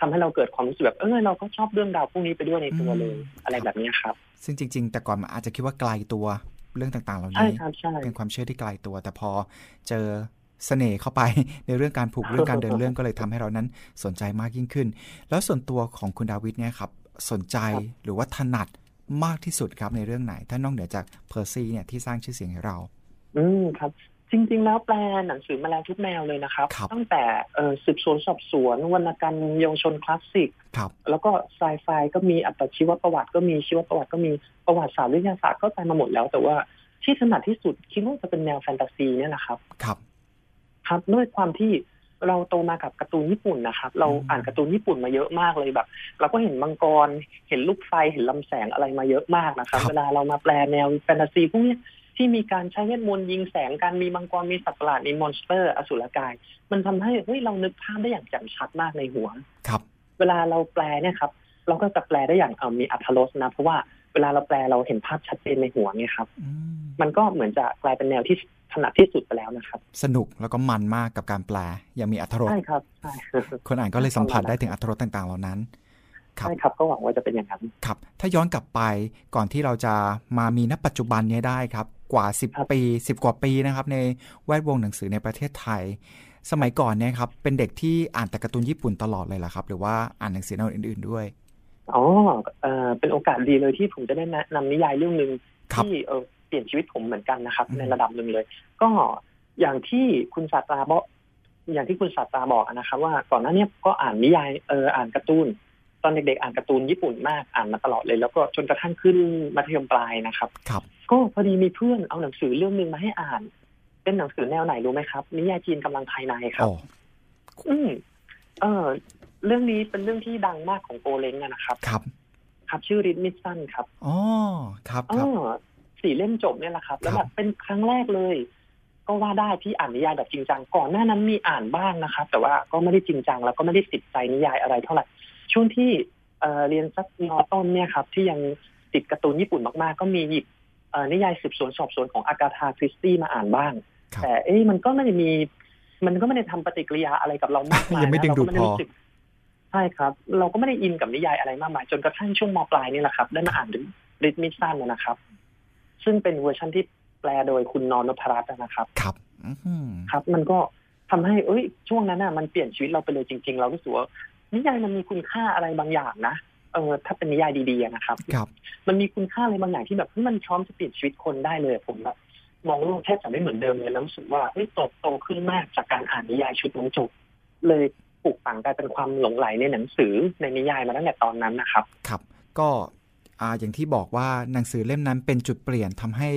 ทำให้เราเกิดความรู้สึกแบบเออเราก็ชอบเรื่องราวพวกนี้ไปด้วยในตัวเลยอะไรแบบนี้ครับ ซึ่งจริง ๆ แต่ก่อนมันอาจจะคิดว่าไกลตัวเรื่องต่างๆ เหล่าใช่นี้ครับใช่เป็นความเชื่อที่ไกลตัว แต่พอเจอ เสน่ห์เข้าไปในเรื่องการผูกเรื่องการเดินเรื่องก็เลยทำให้เรานั้นสนใจมากยิ่งขึ้น แล้วส่วนตัวของคุณดาวิษเนี่ยครับสนใจหรือว่าถนัดมากที่สุดครับในเรื่องไหน ถ้านอกเหนือจากเพอร์ซี่เนี่ยที่สร้างชื่อเสียงให้เรา อืมครับ จริง ๆ แล้วแปลหนังสือมาแล้วทุกแนวเลยนะครับครับตั้งแต่เอ่อสืบสวนสอบสวนวรรณกรรมเยาวชนคลาสสิกครับแล้วก็ไซไฟก็มีอัตชีวประวัติก็มีชีวประวัติก็มีประวัติศาสตร์วิทยาศาสตร์ก็แปลมาหมดแล้ว แต่ว่าที่ถนัดที่สุดคิดว่าจะเป็นแนวแฟนตาซีเนี่ยนะครับครับ ครับด้วยความที่เราโตมากับการ์ตูนญี่ปุ่นนะครับ เราอืมอ่านการ์ตูนญี่ปุ่นมาเยอะมากเลยแบบ เราก็เห็นมังกร เห็นลูกไฟเห็นลำแสงอะไรมาเยอะมากนะครับ เวลาเรามาแปลแนวแฟนตาซีพวกเนี้ยที่มีการใช้เวทมนต์ยิงแสงการมีมังกรมีสัตว์ประหลาดมี monster อสุรกาย มันทำให้เฮ้ยเรานึกภาพได้อย่างแจ่มชัดมากในหัวครับ เวลาเราแปลเนี่ยครับ เราก็จะแปลได้อย่างเอ่อมีอรรถรสนะ เพราะว่า เวลาเราแปลเราเห็นภาพชัดเจนในหัวเนี่ยครับอืมมันก็เหมือนจะกลายเป็นแนวที่ถนัดที่สุดไปแล้วนะครับ สนุกแล้วก็มันมากกับการแปลยังมีอรรถรสใช่ครับใช่คนอ่านก็เลยสัมผัสได้ถึงอรรถรสต่างๆ เหล่านั้นครับใช่ครับก็หวังว่าจะเป็นอย่างนั้นครับ ถ้าย้อนกลับไปก่อนที่เราจะมามีณปัจจุบันเนี้ยได้ครับ กว่าครับ10ปี10กว่าปีนะครับ ในแวดวงหนังสือในประเทศไทย สมัยก่อนเนี่ยครับเป็นเด็กที่อ่านแต่การ์ตูนญี่ปุ่นตลอดเลยเหรอครับ หรือว่าอ่านหนังสือแนวอื่น ๆด้วย อ๋อเอ่อเป็นโอกาสดีเลยที่ผมจะได้แนะนำนิยายเรื่องหนึ่งครับที่เออเปลี่ยนชีวิตผมเหมือนกันนะครับอืมในระดับหนึ่งเลย ก็อย่างที่คุณศาสตราบอกอย่างที่คุณศาสตราบอกนะครับ ว่าก่อนหน้าเนี้ก็อ่านนิยายเอออ่านการ์ตูน ตอนเด็กๆ อ่านการ์ตูนญี่ปุ่นมากอ่านมาตลอดเลย แล้วก็จนกระทั่งขึ้นมัธยมปลายนะครับ ครับ ก็พอดีมีเพื่อนเอาหนังสือเรื่องหนึ่งมาให้อ่าน เป็นหนังสือแนวไหนรู้ไหมครับนิยายจีนกำลังภายในครับโอ้อืมเออ เรื่องนี้เป็นเรื่องที่ดังมากของโกเล้งอะนะครับ ครับ ครับชื่อฤทธิ์มีดสั้นครับอ๋อครับเอครับอสี่เล่มจบเนี่ยแหละครับ แล้วแบบครับเป็นครั้งแรกเลย ก็ว่าได้ที่อ่านนิยายแบบจริงจังก่อนหน้านั้นมีอ่านบ้างนะครับ แต่ว่าก็ไม่ได้จริงจังแล้วก็ไม่ได้ติดใจนิยายอะไรเท่าไหร่ช่วงที่เอ่อเรียนสักม.ต้นเนี่ยครับที่ยังติดการ์ตูนญี่ปุ่นมากๆ ก็มีหยิบเอ่อนิยายสืบสวนสอบสวนของอากาธาคริสตี้มาอ่านบ้างครับแต่เอ้ยมันก็ไม่ได้มี มันก็ไม่ได้ทำปฏิกิริยาอะไรกับเรามากมายยังไม่ดึงดูดเราก็ไม่ได้พอรู้สึก ใช่ครับ เราก็ไม่ได้อินกับนิยายอะไรมากมายจนกระทั่งช่วงม.ปลายนี่แหละครับ ได้มาอ่านฤทธิ์มีดสั้นนะครับ ซึ่งเป็นเวอร์ชันที่แปลโดยคุณน.นพรัตน์นะครับครับอืมครับ มันก็ทำให้ เอ้ย ช่วงนั้นน่ะ มันเปลี่ยนชีวิตเราไปเลยจริง ๆ เรารู้สึกว่านิยายมันมีคุณค่าอะไรบางอย่างนะเออถ้าเป็นนิยายดีๆอะนะครับครับ มันมีคุณค่าอะไรบางอย่างที่แบบเฮ้ยมันพร้อมจะเปลี่ยนชีวิตคนได้เลยผมแบบมองโลกแทบจะไม่เหมือนเดิมเลยแล้วรู้สึกว่าเฮ้ยโตโตขึ้นมากจากการอ่านนิยายชุดนั้นจบเลย ปลูกฝังกลายเป็นความหลงไหลในหนังสือในนิยายมาตั้งแต่ตอนนั้นนะครับ ครับ ก็อ่าอย่างที่บอกว่าหนังสือเล่มนั้นเป็นจุดเปลี่ยนทำให้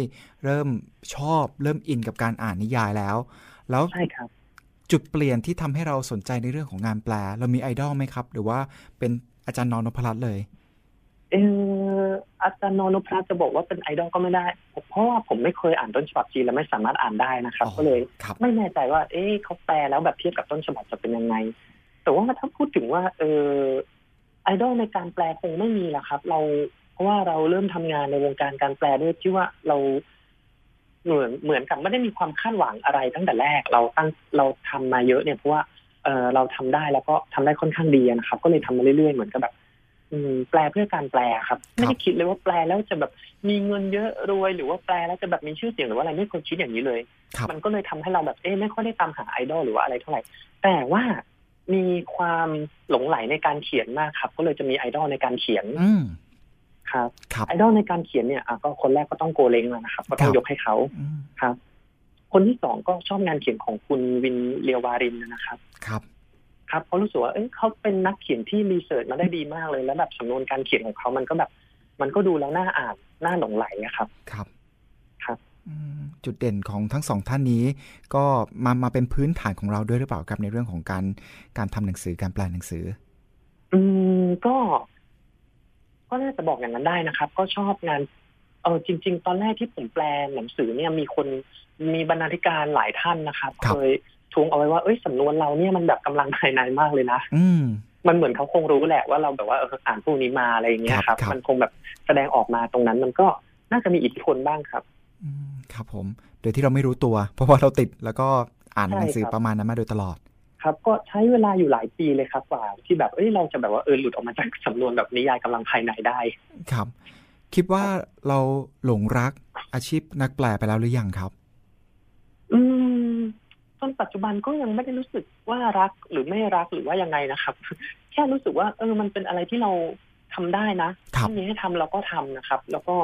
เริ่มชอบเริ่มอินกับการอ่านนิยายแล้ว แล้วใช่ครับจุดเปลี่ยนที่ทำให้เราสนใจในเรื่องของงานแปล เรามีไอดอลไหมครับ หรือว่าเป็นอาจารย์นอนนพรัตน์เลยเอออาจารย์นนพรัตน์จะบอกว่าเป็นไอดอลก็ไม่ได้ เพราะว่าผมไม่เคยอ่านต้นฉบับจีนและไม่สามารถอ่านได้นะครับอ๋อก็เลยครับไม่แน่ใจว่า เอ๊ะเขาแปลแล้วแบบเทียบกับต้นฉบับจะเป็นยังไง แต่ว่าถ้าพูดถึงว่า เออไอดอลในการแปลคงไม่มีละครับ เราเพราะว่าเราเริ่มทำงานในวงการการแปลด้วยที่ว่าเราเหมือนเหมือนกับไม่ได้มีความคาดหวังอะไรตั้งแต่แรกเราตั้งเราทำมาเยอะเนี่ยเพราะว่าเออเราทำได้แล้วก็ทำได้ค่อนข้างดีนะครับ ก็เลยทำมาเรื่อยๆเหมือนกับแบบ อืม แปลเพื่อการแปลครับ ไม่ได้คิดเลยว่าแปลแล้วจะแบบมีเงินเยอะรวยหรือว่าแปลแล้วจะแบบมีชื่อเสียงหรือว่าอะไรไม่เคยคิดอย่างนี้เลยครับมันก็เลยทำให้เราแบบเอ๊ะไม่ค่อยได้ตามหาไอดอลหรือว่าอะไรเท่าไหร่แต่ว่า มีความหลงไหลในการเขียนมากครับ ก็เลยจะมีไอดอลในการเขียนอืมครับครับไอดอลในการเขียนเนี่ยอะก็คนแรกก็ต้องโกเล้งแล้วนะครับ ก็ต้อคงรับยกให้เขาอืมครับ คนที่สองก็ชอบงานเขียนของคุณวินเลียววารินนะครับ ครับครับเพราะรู้สึกว่าเอ้ยเขาเป็นนักเขียนที่รีเสิร์ชมาได้ดีมากเลย แล้วแบบสำนวนการเขียนของเขามันก็แบบ มันก็ดูแล้วน่าอ่านน่าหลงไหลอะครับ ครับครับอืม จุดเด่นของทั้งสองท่านนี้ ก็มามาเป็นพื้นฐานของเราด้วยหรือเปล่าครับในเรื่องของการการทำหนังสือการแปลหนังสือ อืมก็ก็น่าจะบอกอย่างนั้นได้นะครับ ก็ชอบงานเออจริง ๆ ตอนแรกที่ผมแปลหนังสือเนี่ยมีคนมีบรรณาธิการหลายท่านนะครับครับเคยทวงเอาไว้ว่าเอ้ยสำนวนเราเนี่ยมันแบบกำลังภายในมากเลยนะอืมมันเหมือนเขาคงรู้แหละว่าเราแบบว่าเอออ่านพวกนี้มาอะไรอย่างเงี้ยครับครับครับมันคงแบบแสดงออกมาตรงนั้นมันก็น่าจะมีอิทธิพลบ้างครับอืม ครับผม โดยที่เราไม่รู้ตัว เพราะว่าเราติดแล้วก็อ่านใช่หนังสือครับประมาณนั้นมาโดยตลอด ครับ ก็ใช้เวลาอยู่หลายปีเลยครับกว่า ที่แบบเอ้ยเราจะแบบว่าเออหลุดออกมาจากสำนวนแบบนิยายกำลังภายในได้ครับ คิดว่าเราหลงรักอาชีพนักแปลไปแล้วหรือยังครับ อืมจนปัจจุบันก็ยังไม่ได้รู้สึกว่ารักหรือไม่รักหรือว่ายังไงนะครับ แค่รู้สึกว่า เออมันเป็นอะไรที่เราทำได้นะครับถ้ามีให้ทำเราก็ทำนะครับ แล้วก็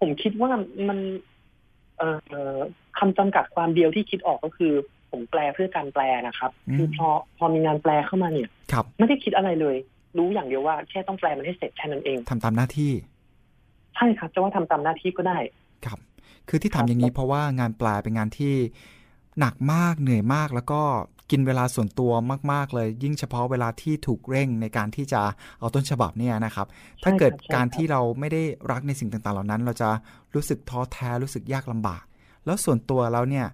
ผมคิดว่ามันเอ่อคำจำกัดความเดียวที่คิดออกก็คือ ผมแปลเพื่อการแปลนะครับอืมคือพอพอมีงานแปลเข้ามาเนี่ยครับไม่ได้คิดอะไรเลย รู้อย่างเดียวว่าแค่ต้องแปลมันให้เสร็จแค่นั้นเองทำตามหน้าที่ ใช่ครับจะว่าทำตามหน้าที่ก็ได้ครับ คือที่ครัทำบอย่างนี้เพราะว่างานแปลเป็นงานที่ หนักมากเหนื่อยมากแล้วก็กินเวลาส่วนตัวมาก ๆ เลย ยิ่งเฉพาะเวลาที่ถูกเร่งในการที่จะเอาต้นฉบับเนี่ยนะครับ ถ้าเกิดใช่ครับการใช่ครับที่เราไม่ได้รักในสิ่งต่างๆ เหล่านั้น เราจะรู้สึกท้อแท้รู้สึกยากลำบาก แล้วส่วนตัวแล้วเนี่ย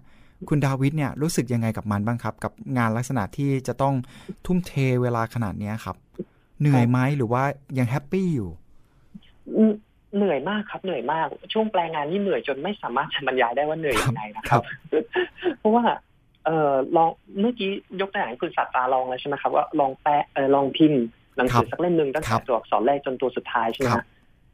คุณดาวิดเนี่ยรู้สึกยังไงกับมันบ้างครับ กับงานลักษณะที่จะต้องทุ่มเทเวลาขนาดเนี้ยครับ เหนื่อยไหมหรือว่ายัง happy อยู่อืม เหนื่อยมากครับเหนื่อยมาก ช่วงแปลงานนี่เหนื่อยจนไม่สามารถจะบรรยายได้ว่าเหนื่อยยังไงนะคครับเพราะว่าเอ่อลองเมื่อกี้ยกตัวอย่างให้คุณสัตตาลองเลยใช่ไหมครับว่าลองแปลเออลองพิมพ์หนังสือสักเล่มหนึ่งตั้งแต่ครับตัวอักษรแรกจนตัวสุดท้ายใช่ไหมครัฮะบ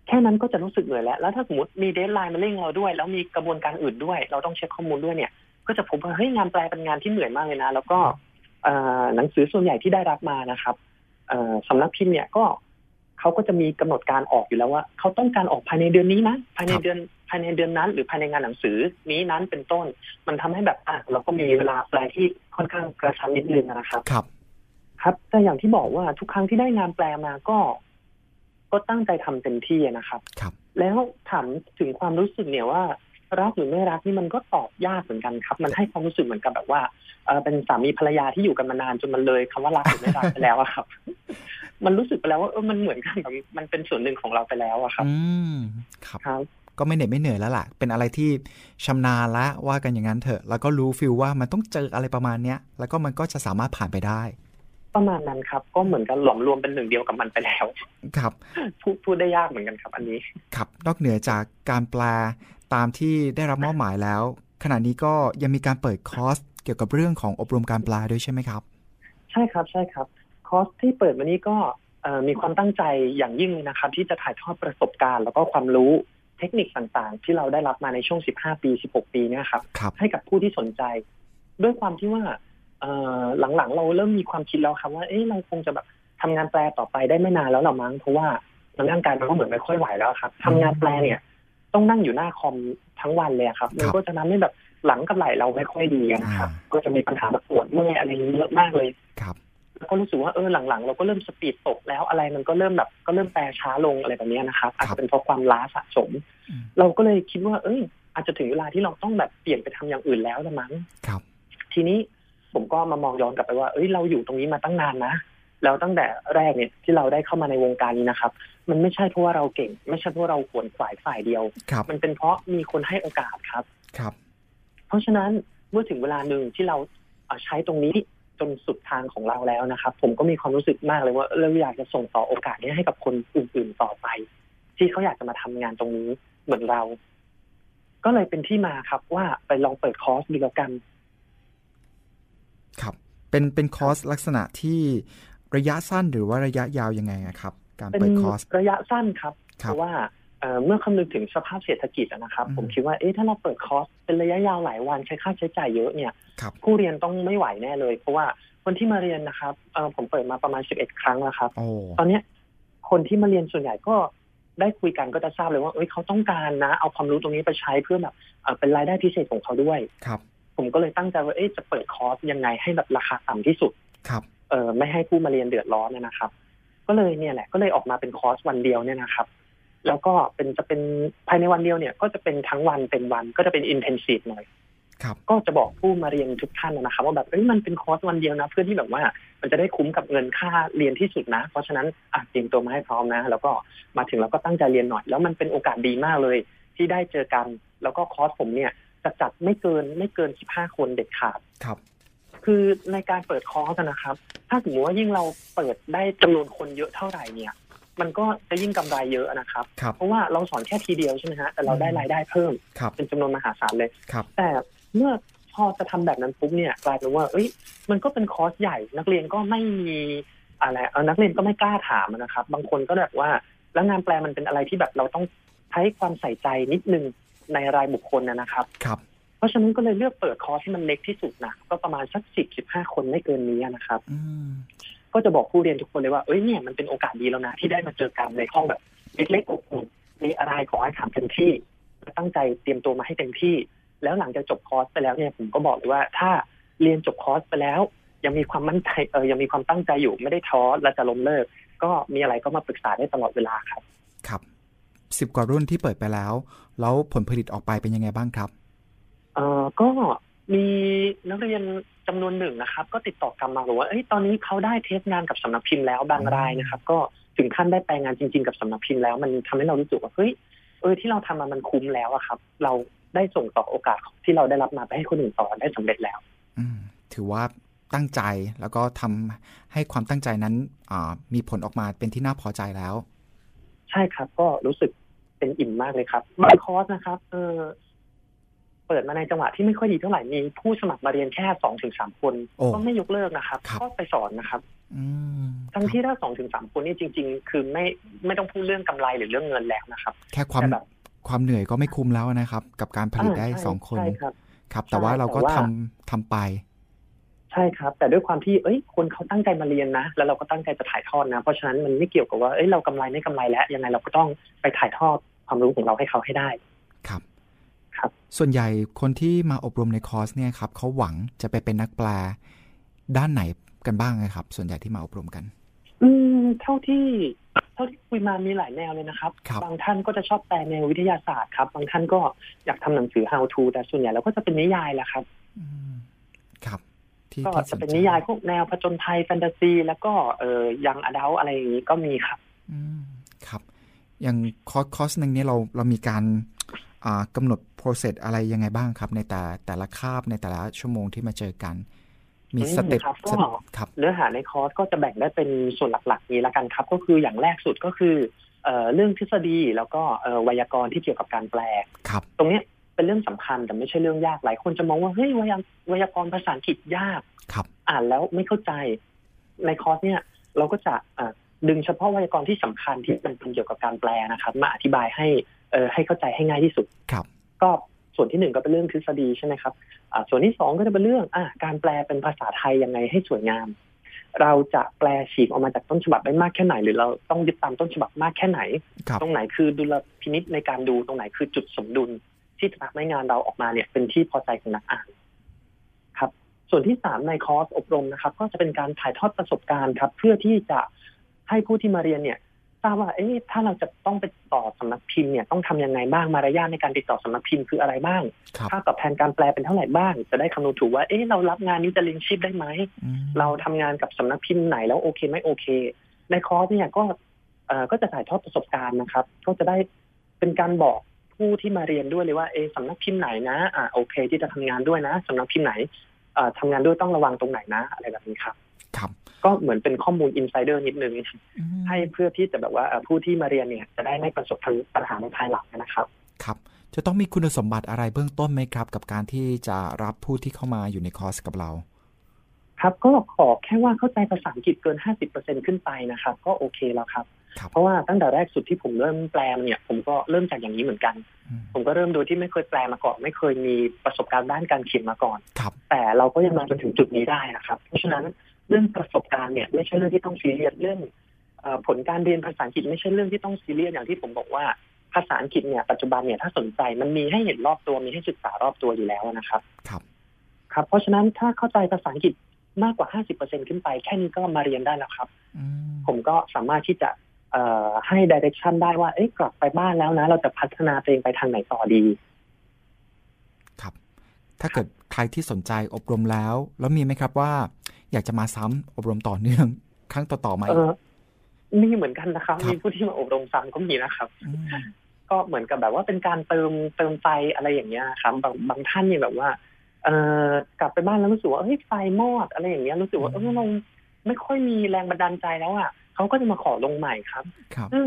แค่นั้นก็จะรู้สึกเหนื่อยแล้ว แล้วถ้าสมมติมี deadline มาเร่งเราด้วย แล้วมีกระบวนการอื่นด้วย เราต้องเช็คข้อมูลด้วยเนี่ย ก็จะพบว่าเฮ้ยงานแปลเป็นงานที่เหนื่อยมากเลยนะ แล้วก็เอ่อหนังสือส่วนใหญ่ที่ได้รับมานะครับเอ่อสำนักพิมพ์เนี่ยก็ เขาก็จะมีกำหนดการออกอยู่แล้วว่าเขาต้องการออกภายในเดือนนี้นะภายในครับเดือนภายในเดือนนั้น หรือภายในงานหนังสือนี้นั้นเป็นต้น มันทำให้แบบอะเราก็มีเวลาแปลที่ค่อนข้างกระชั้นนิดนึงนะครับครับ ครับแต่อย่างที่บอกว่าทุกครั้งที่ได้งานแปลมาก็ ก็ตั้งใจทำเต็มที่นะครับครับ แล้วถามถึงความรู้สึกเนี่ยว่ารักหรือไม่รักนี่มันก็ตอบยากเหมือนกันครับ มันให้ความรู้สึกเหมือนกับแบบว่าเออเป็นสามีภรรยาที่อยู่กันมานานจนมันเลยคำว่ารักหรือไม่รักไปแล้วอะครับ มันรู้สึกไปแล้วว่าเออมันเหมือนกันแบบมันเป็นส่วนหนึ่งของเราไปแล้วอะครับ อืมครับครับก็ไม่เหน็ดไม่เหนื่อยแล้วล่ะ เป็นอะไรที่ชำนาญและว่ากันอย่างนั้นเถอะ แล้วก็รู้ฟิลว่ามันต้องเจออะไรประมาณเนี้ย แล้วก็มันก็จะสามารถผ่านไปได้ ประมาณนั้นครับ ก็เหมือนกันหลอมรวมเป็นหนึ่งเดียวกับมันไปแล้ว ครับพูดพูดได้ยากเหมือนกันครับอันนี้ ครับ นอกเหนือจากการแปลตามที่ได้รับมอบหมายแล้ว ขณะนี้ก็ยังมีการเปิดคอร์สเกี่ยวกับเรื่องของอบรมการแปลด้วยใช่ไหมครับ ใช่ครับใช่ครับ คอร์สที่เปิดมานี้ก็เอ่อมีความตั้งใจอย่างยิ่งเลยนะครับ ที่จะถ่ายทอดประสบการณ์ แล้วก็ความรู้เทคนิคต่างๆ ที่เราได้รับมาในช่วง 15 ปี 16 ปีเนี่ยครับครับให้กับผู้ที่สนใจ ด้วยความที่ว่าเอ่อหลังๆ เราเริ่มมีความคิดแล้วครับว่าเอ๊ะเราคงจะแบบทำงานแปลต่อไปได้ไม่นานแล้วหรอมั้งเพราะว่าร่างกายมันก็เหมือนไม่ค่อยไหวแล้วครับทำงานแปลเนี่ย ต้องนั่งอยู่หน้าคอมทั้งวันเลยอะครับมันก็จะทำให้แบบหลังกับไหล่เราไม่ค่อยดีกันนะครับ ก็จะมีปัญหาแบบปวดเมื่อยอะไรเยอะมากเลยครับ แล้วก็รู้สึกว่าเออหลังๆ เราก็เริ่มสปีดตกแล้วอะไรมันก็เริ่มแบบก็เริ่มแปรช้าลงอะไรแบบเนี้ยนะครับอาจจะเป็นเพราะความล้าสะสมอืมเราก็เลยคิดว่า เอ้ย อาจจะถึงเวลาที่เราต้องแบบเปลี่ยนไปทำอย่างอื่นแล้วละมั้งครับ ทีนี้ผมก็มามองย้อนกลับไปว่า เอ้ยเราอยู่ตรงนี้มาตั้งนานนะแล้วตั้งแต่แรกเนี่ยที่เราได้เข้ามาในวงการนี้นะครับ มันไม่ใช่เพราะว่าเราเก่ง ไม่ใช่เพราะเราขวนขวายฝ่ายเดียวครับมันเป็นเพราะมีคนให้โอกาสครับครับ เพราะฉะนั้นเมื่อถึงเวลาหนึ่งที่เราเอ่อใช้ตรงนี้ จนสุดทางของเราแล้วนะครับ ผมก็มีความรู้สึกมากเลยว่าเราอยากจะส่งต่อโอกาสนี้ให้กับคนอื่นๆต่อไป ที่เขาอยากจะมาทำงานตรงนี้เหมือนเรา ก็เลยเป็นที่มาครับว่าไปลองเปิดคอร์สดูแล้วกัน ครับ เป็นเป็นคอร์สลักษณะที่ระยะสั้นหรือว่าระยะยาวยังไงอะครับ การเป็นเปิดคอร์สระยะสั้นครับครัเพบราะว่า เอ่อเมื่อคำนึงถึงสภาพเศรษฐกิจอะนะครับอืมผมคิดว่าเอ๊ะถ้าเราเปิดคอร์สเป็นระยะยาวหลายวันใช้ค่าใช้จ่ายเยอะเนี่ยครับผู้เรียนต้องไม่ไหวแน่เลย เพราะว่าคนที่มาเรียนนะครับเอ่อผมเปิดมาประมาณ11ครั้งแล้วครับโอ้ตอนเนี้ยคนที่มาเรียนส่วนใหญ่ก็ได้คุยกันก็จะทราบเลยว่าเอ้ยเขาต้องการนะ เอาความรู้ตรงนี้ไปใช้เพื่อแบบเอ่อเป็นรายได้พิเศษของเขาด้วยครับ ผมก็เลยตั้งใจว่าเอ๊ะจะเปิดคอร์สยังไงให้แบบราคาต่ำที่สุดครับเออไม่ให้ผู้มาเรียนเดือดร้อนเนี่ยนะครับ ก็เลยเนี่ยแหละก็เลยออกมาเป็นคอร์สวันเดียวเนี่ยนะครับ แล้วก็เป็นจะเป็นภายในวันเดียวเนี่ยก็จะเป็นทั้งวันเป็นวันก็จะเป็น intensive หน่อยครับก็จะบอกผู้มาเรียนทุกท่านนะครับว่าแบบเอ้ยมันเป็นคอร์สวันเดียวนะ เพื่อที่แบบว่ามันจะได้คุ้มกับเงินค่าเรียนที่สุดนะ เพราะฉะนั้นอะเตรียมตัวมาให้พร้อมนะ แล้วก็มาถึงแล้วก็ตั้งใจเรียนหน่อย แล้วมันเป็นโอกาสดีมากเลย ที่ได้เจอกัน แล้วก็คอร์สผมเนี่ยจะจัดไม่เกินไม่เกิน15คนเด็ดขาดครับ คือในการเปิดคอร์สนะครับ ถ้าสมมติว่ายิ่งเราเปิดได้จำนวนคนเยอะเท่าไหร่เนี่ย มันก็จะยิ่งกำไรเยอะนะครับครับ เพราะว่าเราสอนแค่ทีเดียวใช่ไหมฮะแต่เราได้รายได้เพิ่มครับเป็นจำนวนมหาศาลเลยครับแต่เมื่อพอจะทำแบบนั้นปุ๊บเนี่ยกลายเป็นว่าเอ้ยมันก็เป็นคอร์สใหญ่ นักเรียนก็ไม่มีอะไรเออนักเรียนก็ไม่กล้าถามนะครับ บางคนก็แบบว่าแล้วงานแปลมันเป็นอะไรที่แบบเราต้องใช้ความใส่ใจนิดนึงในรายบุคคลนะนะครับครับ เพราะฉะนั้นก็เลยเลือกเปิดคอร์สที่มันเล็กที่สุดนะก็ประมาณสักสิบสิบห้าคนไม่เกินนี้นะครับอืม ก็จะบอกผู้เรียนทุกคนเลยว่าเอ้ยเนี่ยมันเป็นโอกาสดีแล้วนะ ที่ได้มาเจอกันในห้องแบบเล็กๆอบอุ่นมีอะไรขอให้ถามเต็มที่ตั้งใจเตรียมตัวมาให้เต็มที่ แล้วหลังจากจบคอร์สไปแล้วเนี่ยผมก็บอกเลยว่าถ้าเรียนจบคอร์สไปแล้ว ยังมีความมั่นใจเออยังมีความตั้งใจอยู่ไม่ได้ท้อและจะล้มเลิก ก็มีอะไรก็มาปรึกษาได้ตลอดเวลาครับครับสิบกว่ารุ่นที่เปิดไปแล้ว แล้วผลผลิตออกไปเป็นยังไงบ้างครับเอ่อก็ มีนักเรียนจำนวนหนึ่งนะครับ ก็ติดต่อกลับมาบอกว่าเอ้ยตอนนี้เขาได้เทสงานกับสำนักพิมพ์แล้วบางรายนะครับ ก็ถึงขั้นได้แปลงานจริง ๆ กับสำนักพิมพ์แล้ว มันทำให้เรารู้สึกว่าเฮ้ยเออที่เราทำมามันคุ้มแล้วอะครับ เราได้ส่งต่อโอกาสที่เราได้รับมาไปให้คนอื่นต่อได้สำเร็จแล้วอืมถือว่าตั้งใจแล้วก็ทำให้ความตั้งใจนั้นอ่ามีผลออกมาเป็นที่น่าพอใจแล้ว ใช่ครับ ก็รู้สึกเป็นอิ่มมากเลยครับบางคอร์สนะครับ เออ เปิดมาในจังหวะที่ไม่ค่อยดีเท่าไหร่มีผู้สมัครมาเรียนแค่สองถึงสามคน โอ้ก็ไม่ยกเลิกนะครับ ครับ ก็ไปสอนนะครับ อืมทั้งที่ถ้าสองถึงสามคนนี่จริง ๆ คือไม่ไม่ต้องพูดเรื่องกำไรหรือเรื่องเงินแล้วนะครับ แค่ความแต่แบบความเหนื่อยก็ไม่คุ้มแล้วนะครับ กับการผลิตได้าใช่สองคน ใช่ครับ ครับ แต่ว่าเราก็แต่ว่า ทำทำไป ใช่ครับ แต่ด้วยความที่เอ้ยคนเขาตั้งใจมาเรียนนะ แล้วเราก็ตั้งใจจะถ่ายทอดนะ เพราะฉะนั้นมันไม่เกี่ยวกับว่าเอ้ยเรากำไรไม่กำไรแล้วยังไงเราก็ต้องไปถ่ายทอดความรู้ของเราให้เขาให้ได้ ครับ ครับ ส่วนใหญ่คนที่มาอบรมในคอร์สเนี่ยครับเขาหวังจะไปเป็นนักแปลด้านไหนกันบ้างนะครับ ส่วนใหญ่ที่มาอบรมกัน อืมเท่าที่ เท่าที่คุยมามีหลายแนวเลยนะครับครับบางท่านก็จะชอบแปลแนววิทยาศาสตร์ครับ บางท่านก็อยากทำหนังสือ how to แต่ส่วนใหญ่แล้วก็จะเป็นนิยายแหละครับอืมครับที่ก็ที่สจะนเป็นใจนิยายพวกแนวผจญภัยแฟนตาซี แล้วก็เออ young adult อะไรอย่างนี้ก็มีครับ อืมครับ อย่างคอร์สคอร์สหนึ่งเนี่ยเราเรามีการอ่า กำหนด process อะไรยังไงบ้างครับ ในแต่แต่ละคาบในแต่ละชั่วโมงที่มาเจอกัน มีอืม step ครับก็ step ครับเนื้อหาในคอร์สก็จะแบ่งได้เป็นส่วนหลักๆ นี้ละกันครับ ก็คืออย่างแรกสุดก็คือเอ่อเรื่องทฤษฎีแล้วก็เอ่อไวยากรณ์ที่เกี่ยวกับการแปลครับ ตรงเนี้ยเป็นเรื่องสำคัญแต่ไม่ใช่เรื่องยากหลายคนจะมองว่าเฮ้ยไวยาไวยากรณ์ภาษาอังกฤษยากครับ อ่านแล้วไม่เข้าใจในคอร์สเนี่ย เราก็จะอะดึงเฉพาะไวยากรณ์ที่สำคัญที่มันเป็นเกี่ยวกับการแปลนะครับ มาอธิบายให้ เออให้เข้าใจให้ง่ายที่สุดครับ ก็ส่วนที่หนึ่งก็เป็นเรื่องทฤษฎีใช่ไหมครับอ่าส่วนที่สองก็จะเป็นเรื่องอ่าการแปลเป็นภาษาไทยยังไงให้สวยงาม เราจะแปลฉีกออกมาจากต้นฉบับได้มากแค่ไหน หรือเราต้องยึดตามต้นฉบับมากแค่ไหนครับตรงไหนคือดุลพินิษในการดูตรงไหนคือจุดสมดุล ที่จะทำให้งานเราออกมาเนี่ย เป็นที่พอใจของนักอ่านครับ ส่วนที่สามในคอร์สอบรมนะครับ ก็จะเป็นการถ่ายทอดประสบการณ์ครับ เพื่อที่จะให้ผู้ที่มาเรียนเนี่ย ทราบว่าเอ๊ะถ้าเราจะต้องไปต่อสำนักพิมพ์เนี่ยต้องทำยังไงบ้างมารยาทในการติดต่อสำนักพิมพ์คืออะไรบ้างครับค่าตอบแทนการแปลเป็นเท่าไหร่บ้าง จะได้คำนวณถูกว่าเอ๊ะเรารับงานนี้จะเลี้ยงชีพได้ไหมอืมเราทำงานกับสำนักพิมพ์ไหนแล้วโอเคไม่โอเค ในคอร์สเนี่ยก็เอ่อก็จะถ่ายทอดประสบการณ์นะครับ ก็จะได้เป็นการบอกผู้ที่มาเรียนด้วยเลยว่าเออสำนักพิมพ์ไหนนะอ่าโอเค ที่จะทำงานด้วยนะสำนักพิมพ์ไหนเอ่อทำงานด้วยต้องระวังตรงไหนนะ อะไรแบบนี้ครับครับ ก็เหมือนเป็นข้อมูลอินไซเดอร์นิดนึงอืมให้เพื่อที่จะแบบว่าเอ่อผู้ที่มาเรียนเนี่ยจะได้ไม่ประสบปัญหาในภายหลังนะครับ ครับ จะต้องมีคุณสมบัติอะไรเบื้องต้นไหมครับ กับการที่จะรับผู้ที่เข้ามาอยู่ในคอร์สกับเรา ครับก็ขอแค่ว่าเข้าใจภาษาอังกฤษเกิน 50%ขึ้นไปนะครับ ก็โอเคแล้วครับครับเพราะว่าตั้งแต่แรกสุดที่ผมเริ่มแปลมาเนี่ย ผมก็เริ่มจากอย่างนี้เหมือนกันอืมผมก็เริ่มโดยที่ไม่เคยแปลมาก่อน ไม่เคยมีประสบการณ์ด้านการเขียนมาก่อนครับแต่เราก็ยังมาจนถึงจุดนี้ได้นะครับ เพราะฉะนั้น เรื่องประสบการณ์เนี่ยไม่ใช่เรื่องที่ต้องซีเรียสเรื่องผลการเรียนภาษาอังกฤษไม่ใช่เรื่องที่ต้องซีเรียสอย่างที่ผมบอกว่าภาษาอังกฤษเนี่ยปัจจุบันเนี่ยถ้าสนใจมันมีให้เห็นรอบตัวมีให้ศึกษารอบตัวอยู่แล้วนะครับ ครับ ครับ เพราะฉะนั้นถ้าเข้าใจภาษาอังกฤษมากกว่าห้าสิบเปอร์เซ็นขึ้นไป แค่นี้ก็มาเรียนได้แล้วครับ ผมก็สามารถที่จะให้ดิเรกชันได้ว่า เอ๊ะกลับไปบ้านแล้วนะ เราจะพัฒนาตัวเองไปทางไหนต่อดี ครับ ถ้าเกิด ใครที่สนใจอบรมแล้ว แล้วมีไหมครับว่า อยากจะมาซ้ำอบรมต่อเนื่องครั้งต่อๆไหมมีเหมือนกันนะครับ มีผู้ที่มาอบรมซ้ำก็มีนะครับ ก็เหมือนกับแบบว่าเป็นการเติมเติมไฟอะไรอย่างเงี้ยครับบางบางท่านเนี่ยแบบว่า เอ่อกลับไปบ้านแล้วรู้สึกว่าเฮ้ยไฟมอดอะไรอย่างเงี้ยรู้สึกว่าเออเราไม่ค่อยมีแรงบันดาลใจแล้วอะเขาก็จะมาขอลงใหม่ครับซึ่ง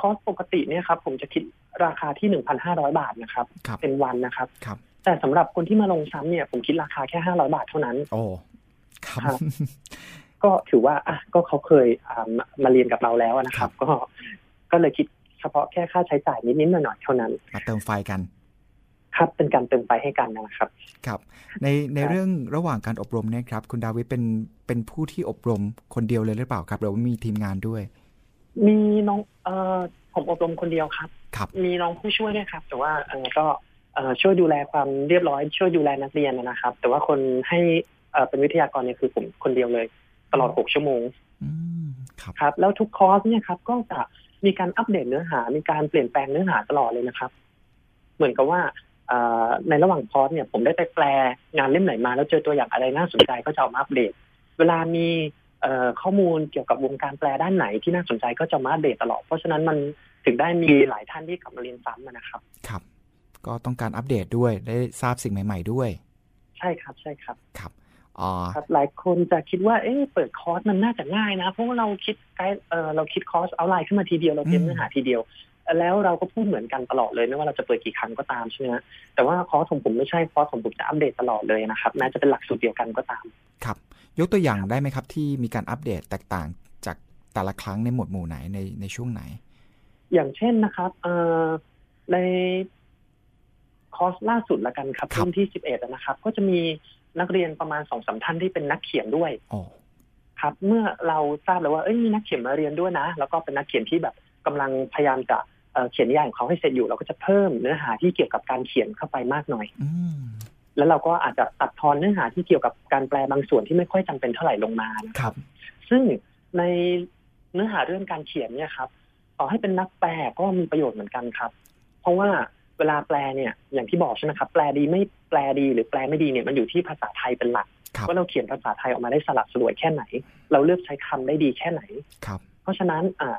คอสปกติเนี่ยครับ ผมจะคิดราคาที่หนึ่งพันห้าร้อยบาทนะครับ เป็นวันนะครับ แต่สำหรับคนที่มาลงซ้ำเนี่ย ผมคิดราคาแค่ห้าร้อยบาทเท่านั้น โอ้ครับก็ถือว่าอะก็เขาเคยมาเรียนกับเราแล้วนะครับ ก็ก็เลยคิดเฉพาะแค่ค่าใช้จ่ายนิดๆหน่อยๆเท่านั้นมาเติมไฟกัน ครับเป็นการเติมไฟให้กันนะครับ ครับ ในในเรื่องระหว่างการอบรมเนี่ยครับ คุณดาวิดเป็นเป็นผู้ที่อบรมคนเดียวเลยหรือเปล่าครับหรือว่ามีทีมงานด้วย มีน้องเอ่อผมอบรมคนเดียวครับ ครับ มีน้องผู้ช่วยด้วยครับ แต่ว่าเออก็เอ่อ ช่วยดูแลความเรียบร้อย ช่วยดูแลนักเรียนนะครับ แต่ว่าคนให้เอ่อเป็นวิทยากรเนี่ยคือผมคนเดียวเลย ตลอดหกชั่วโมงครับ แล้วทุกคอร์สเนี่ยครับ ก็จะมีการอัปเดตเนื้อหา มีการเปลี่ยนแปลงเนื้อหาตลอดเลยนะครับ เหมือนกับว่าในระหว่างคอร์สเนี่ย ผมได้ไปแปลงานเล่มไหนมา แล้วเจอตัวอย่างอะไรน่าสนใจก็จะเอามาอัปเดต เวลามีข้อมูลเกี่ยวกับวงการแปลด้านไหนที่น่าสนใจก็จะมาอัปเดตตลอด เพราะฉะนั้นมันถึงได้มีหลายท่านที่กลับมาเรียนซ้ำนะครับ ครับ ก็ต้องการอัปเดตด้วยได้ทราบสิ่งใหม่ ๆ ด้วย ใช่ครับใช่ครับครับครับหลายคนจะคิดว่าเอ๊ะเปิดคอร์สมันน่าจะง่ายนะ เพราะว่าเราคิดไกด์เออเราคิด course outline ขึ้นมาทีเดียวเราเตรียมเนื้อหาทีเดียว แล้วเราก็พูดเหมือนกันตลอดเลยไม่ว่าเราจะเปิดกี่ครั้งก็ตามใช่ไหมแต่ว่าคอร์สของผมไม่ใช่คอร์สของผมจะอัปเดตตลอดเลยนะครับแม้จะเป็นหลักสูตรเดียวกันก็ตาม ครับ ยกตัวอย่างได้ไหมครับที่มีการอัปเดตแตกต่างจากแต่ละครั้งในหมวดหมู่ไหนในในช่วงไหน อย่างเช่นนะครับเออใน คอร์สล่าสุดละกันครับรุ่นที่สิบเอ็ดนะครับ ก็จะมีนักเรียนประมาณสองสาท่านที่เป็นนักเขียนด้วยครับ เมื่อเราทราบแล้วว่าเอ้ยมีนักเขียนมาเรียนด้วยนะ แล้วก็เป็นนักเขียนที่แบบกำลังพยายามจะเขียนนิยายของเขาให้เสร็จอยู่เราก็จะเพิ่มเนื้อหาที่เกี่ยวกับการเขียนเข้าไปมากหน่อยแล้วเราก็อาจจะตัดทอนเนื้อหาที่เกี่ยวกับการแปลบางส่วนที่ไม่ค่อยจำเป็นเท่าไหร่ลงมาครับ ซึ่งในเนื้อหาเรื่องการเขียนเนี่ยครับ ต่อให้เป็นนักแปลก็มีประโยชน์เหมือนกันครับ เพราะว่า เวลาแปลเนี่ยอย่างที่บอกใช่ไหมครับแปลดีไม่แปลดีหรือแปลไม่ดีเนี่ยมันอยู่ที่ภาษาไทยเป็นหลักว่าเราเขียนภาษาไทยออกมาได้สลับสลวยแค่ไหน เราเลือกใช้คำได้ดีแค่ไหนครับ เพราะฉะนั้นอ่า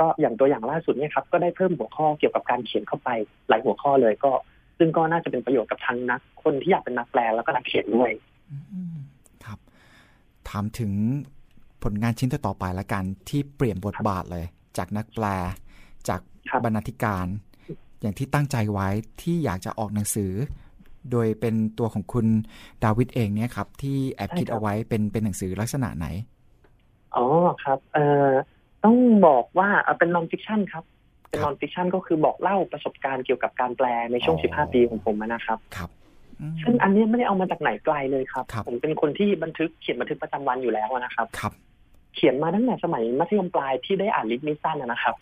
ก็อย่างตัวอย่างล่าสุดเนี่ยครับก็ได้เพิ่มหัวข้อเกี่ยวกับการเขียนเข้าไปหลายหัวข้อเลยก็ ซึ่งก็น่าจะเป็นประโยชน์กับทางนัก คนที่อยากเป็นนักแปลแล้วก็นักเขียนด้วยครับ ถามถึงผลงานชิ้นต่อไปละกันที่เปลี่ยนบทบาทเลย จากนักแปล จากบรรณาธิการ อย่างที่ตั้งใจไว้ที่อยากจะออกหนังสือ โดยเป็นตัวของคุณดาวิดเองเนี่ยครับ ที่แอบคิดเอาไว้เป็นเป็นหนังสือลักษณะไหนอ๋อครับ เอ่อต้องบอกว่าเป็น non-fiction ครับ เป็น non-fiction ก็คือบอกเล่าประสบการณ์เกี่ยวกับการแปลในช่วง 15 ปีของผมนะครับครับซึ่งอันนี้ไม่ได้เอามาจากไหนไกลเลยครับ ผมเป็นคนที่บันทึกเขียนบันทึกประจำวันอยู่แล้วนะครับครับ เขียนมาตั้งแต่สมัยมัธยมปลายที่ได้อ่านลิทมิสันนะครับ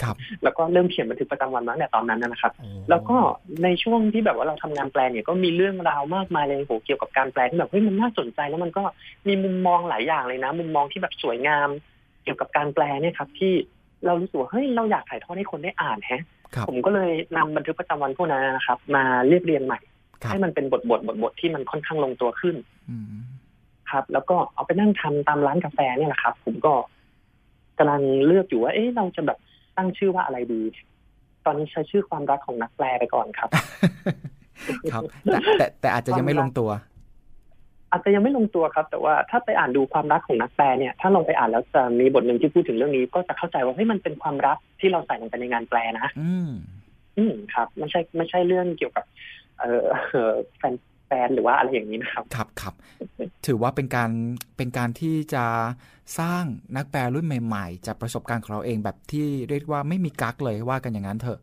แล้วก็เริ่มเขียนบันทึกประจำวันมาตั้งแต่ตอนนั้นนะครับ แล้วก็ในช่วงที่แบบว่าเราทำงานแปลเนี่ยก็มีเรื่องราวมากมายเลยโหเกี่ยวกับการแปลที่แบบเฮ้ยมันน่าสนใจแล้วมันก็มีมุมมองหลายอย่างเลยนะ มุมมองที่แบบสวยงาม เกี่ยวกับการแปลเนี่ยครับ ที่เรารู้สึกว่าเฮ้ยเราอยากถ่ายทอดให้คนได้อ่านแฮะ ผมก็เลยนำบันทึกประจำวันพวกนั้นนะครับ มาเรียบเรียงใหม่ให้มันเป็นบทบทบทบทที่มันค่อนข้างลงตัวขึ้น ครับ แล้วก็เอาไปนั่งทำตามร้านกาแฟเนี่ยแหละครับ ผมก็กำลังเลือกอยู่ว่า เอ๊ะเราจะแบบตั้งชื่อว่าอะไรดี ตอนนี้ใช้ชื่อความรักของนักแปลไปก่อนครับ ครับแต่แต่อาจจะยังไม่ลงตัว อาจจะยังไม่ลงตัวครับ แต่ว่าถ้าไปอ่านดูความรักของนักแปลเนี่ย ถ้าลองไปอ่านแล้วจะมีบทหนึ่งที่พูดถึงเรื่องนี้ ก็จะเข้าใจว่าเฮ้ยมันเป็นความรักที่เราใส่ลงไปในงานแปลนะอืมอืมครับไม่ใช่ไม่ใช่เรื่องเกี่ยวกับ เอ่อแฟนแฟนหรือว่าอะไรอย่างนี้นะครับครับครับถือว่าเป็นการเป็นการที่จะสร้างนักแปลรุ่นใหม่ ๆ จากประสบการณ์ของเราเองแบบที่เรียกว่าไม่มีกักเลยว่ากันอย่างนั้นเถอะ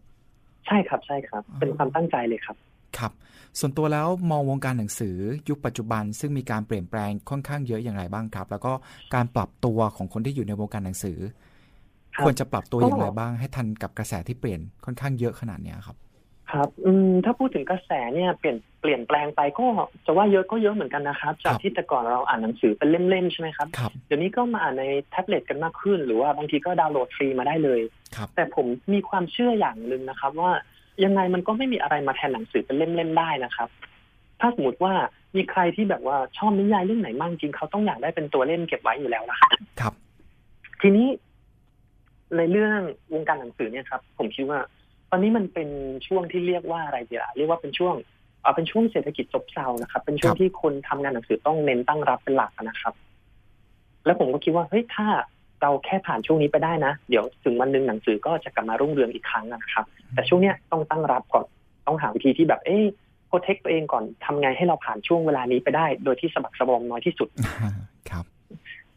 ใช่ครับใช่ครับ เป็นความตั้งใจเลยครับครับ ส่วนตัวแล้วมองวงการหนังสือยุคปัจจุบัน ซึ่งมีการเปลี่ยนแปลงค่อนข้างเยอะอย่างไรบ้างครับ แล้วก็การปรับตัวของคนที่อยู่ในวงการหนังสือ ควรจะปรับตัวอย่างไรบ้างให้ทันกับกระแสที่เปลี่ยนค่อนข้างเยอะขนาดเนี้ยครับ ครับอืมถ้าพูดถึงกระแสเนี่ยเปลี่ยนเปลี่ยนแปลงไปก็จะว่าเยอะก็เยอะเหมือนกันนะครับ จากที่แต่ก่อนเราอ่านหนังสือเป็นเล่มๆใช่ไหมครับครับเดี๋ยวนี้ก็มาอ่านในแท็บเล็ตกันมากขึ้น หรือว่าบางทีก็ดาวน์โหลดฟรีมาได้เลยครับแต่ผมมีความเชื่ออย่างหนึ่งนะครับ ว่ายังไงมันก็ไม่มีอะไรมาแทนหนังสือเป็นเล่มๆได้นะครับ ถ้าสมมติว่ามีใครที่แบบว่าชอบนิยายเรื่องไหนมากจริงเขาต้องอยากได้เป็นตัวเล่มเก็บไว้อยู่แล้วนะครับครับ ทีนี้ในเรื่องวงการหนังสือเนี่ยครับ ผมคิดว่า ตอนนี้มันเป็นช่วงที่เรียกว่าอะไรดีล่ะเรียกว่าเป็นช่วงเอ่อเป็นช่วงเศรษฐกิจซบเซานะครับ เป็นช่วงครับที่คนทำงานหนังสือต้องเน้นตั้งรับเป็นหลักนะครับ แล้วผมก็คิดว่าเฮ้ยถ้าเราแค่ผ่านช่วงนี้ไปได้นะ เดี๋ยวถึงวันหนึ่งหนังสือก็จะกลับมารุ่งเรืองอีกครั้งนะครับ แต่ช่วงเนี้ยต้องตั้งรับก่อนต้องหาวิธีที่แบบเอ๊ะโปรเทคตัวเองก่อนทำไงให้เราผ่านช่วงเวลานี้ไปได้ โดยที่สะบักสะบอมน้อยที่สุดครับ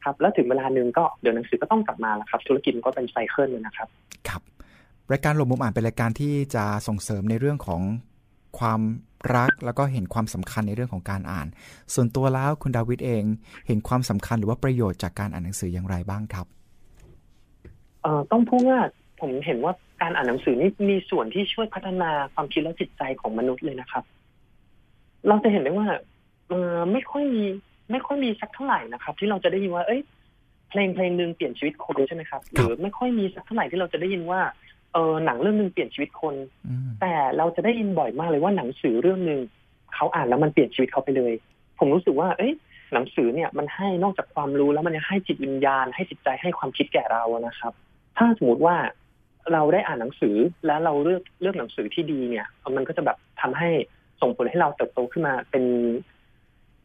ครับ แล้วถึงเวลาหนึ่งก็เดี๋ยวหนังสือก็ต้องกลับมาแล้วครับ ธุรกิจมันก็เป็นไซเคิลเลยนะครับ ครับ รายการหลบมุมอ่านเป็นรายการที่จะส่งเสริมในเรื่องของความรักแล้วก็เห็นความสำคัญในเรื่องของการอ่าน ส่วนตัวแล้วคุณดาวิดเองเห็นความสำคัญหรือว่าประโยชน์จากการอ่านหนังสืออย่างไรบ้างครับเอ่อต้องพูดว่าผมเห็นว่าการอ่านหนังสือนี่มีส่วนที่ช่วยพัฒนาความคิดและจิตใจของมนุษย์เลยนะครับ เราจะเห็นได้ว่าเออไม่ค่อยมีไม่ค่อยมีสักเท่าไหร่นะครับ ที่เราจะได้ยินว่า เอ้ยเพลงเพลงหนึ่งเปลี่ยนชีวิตคนใช่ไหมครับ หรือไม่ค่อยมีสักเท่าไหร่ที่เราจะได้ยินว่า เออหนังเรื่องหนึ่งเปลี่ยนชีวิตคนอืมแต่เราจะได้ยินบ่อยมากเลยว่าหนังสือเรื่องหนึ่งเขาอ่านแล้วมันเปลี่ยนชีวิตเขาไปเลย ผมรู้สึกว่า เอ้ยหนังสือเนี่ยมันให้นอกจากความรู้แล้วมันยังให้จิตวิญญาณ ให้จิตใจให้ความคิดแก่เราอะนะครับ ถ้าสมมติว่าเราได้อ่านหนังสือแล้วเราเลือกเลือกหนังสือที่ดีเนี่ย มันก็จะแบบทำให้ส่งผลให้เราเติบโตขึ้นมาเป็น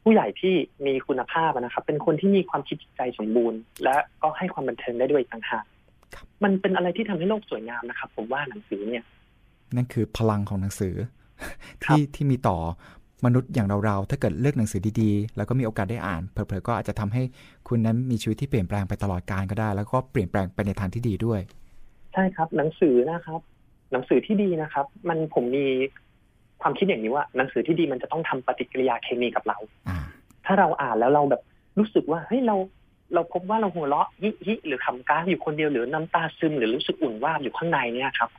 ผู้ใหญ่ที่มีคุณภาพอะนะครับ เป็นคนที่มีความคิดจิตใจสมบูรณ์ และก็ให้ความบันเทิงได้ด้วยอีกต่างหากครับ มันเป็นอะไรที่ทำให้โลกสวยงามนะครับ ผมว่าหนังสือเนี่ย นั่นคือพลังของหนังสือครับที่ที่มีต่อมนุษย์อย่างเราๆ ถ้าเกิดเลือกหนังสือดีๆ แล้วก็มีโอกาสได้อ่าน เผลอๆ ก็อาจจะทำให้คุณนั้นมีชีวิตที่เปลี่ยนแปลงไปตลอดกาลก็ได้ แล้วก็เปลี่ยนแปลงไปในทางที่ดีด้วย ใช่ครับ หนังสือนะครับ หนังสือที่ดีนะครับ มันผมมีความคิดอย่างนี้ว่า หนังสือที่ดีมันจะต้องทำปฏิกิริยาเคมีกับเราอ่าถ้าเราอ่านแล้วเราแบบรู้สึกว่าเฮ้ยเรา เราพบว่าเราหัวเราะฮิฮิหรือขำก้าอยู่คนเดียวหรือน้ำตาซึมหรือรู้สึกอุ่นว่าอยู่ข้างในเนี่ยครับ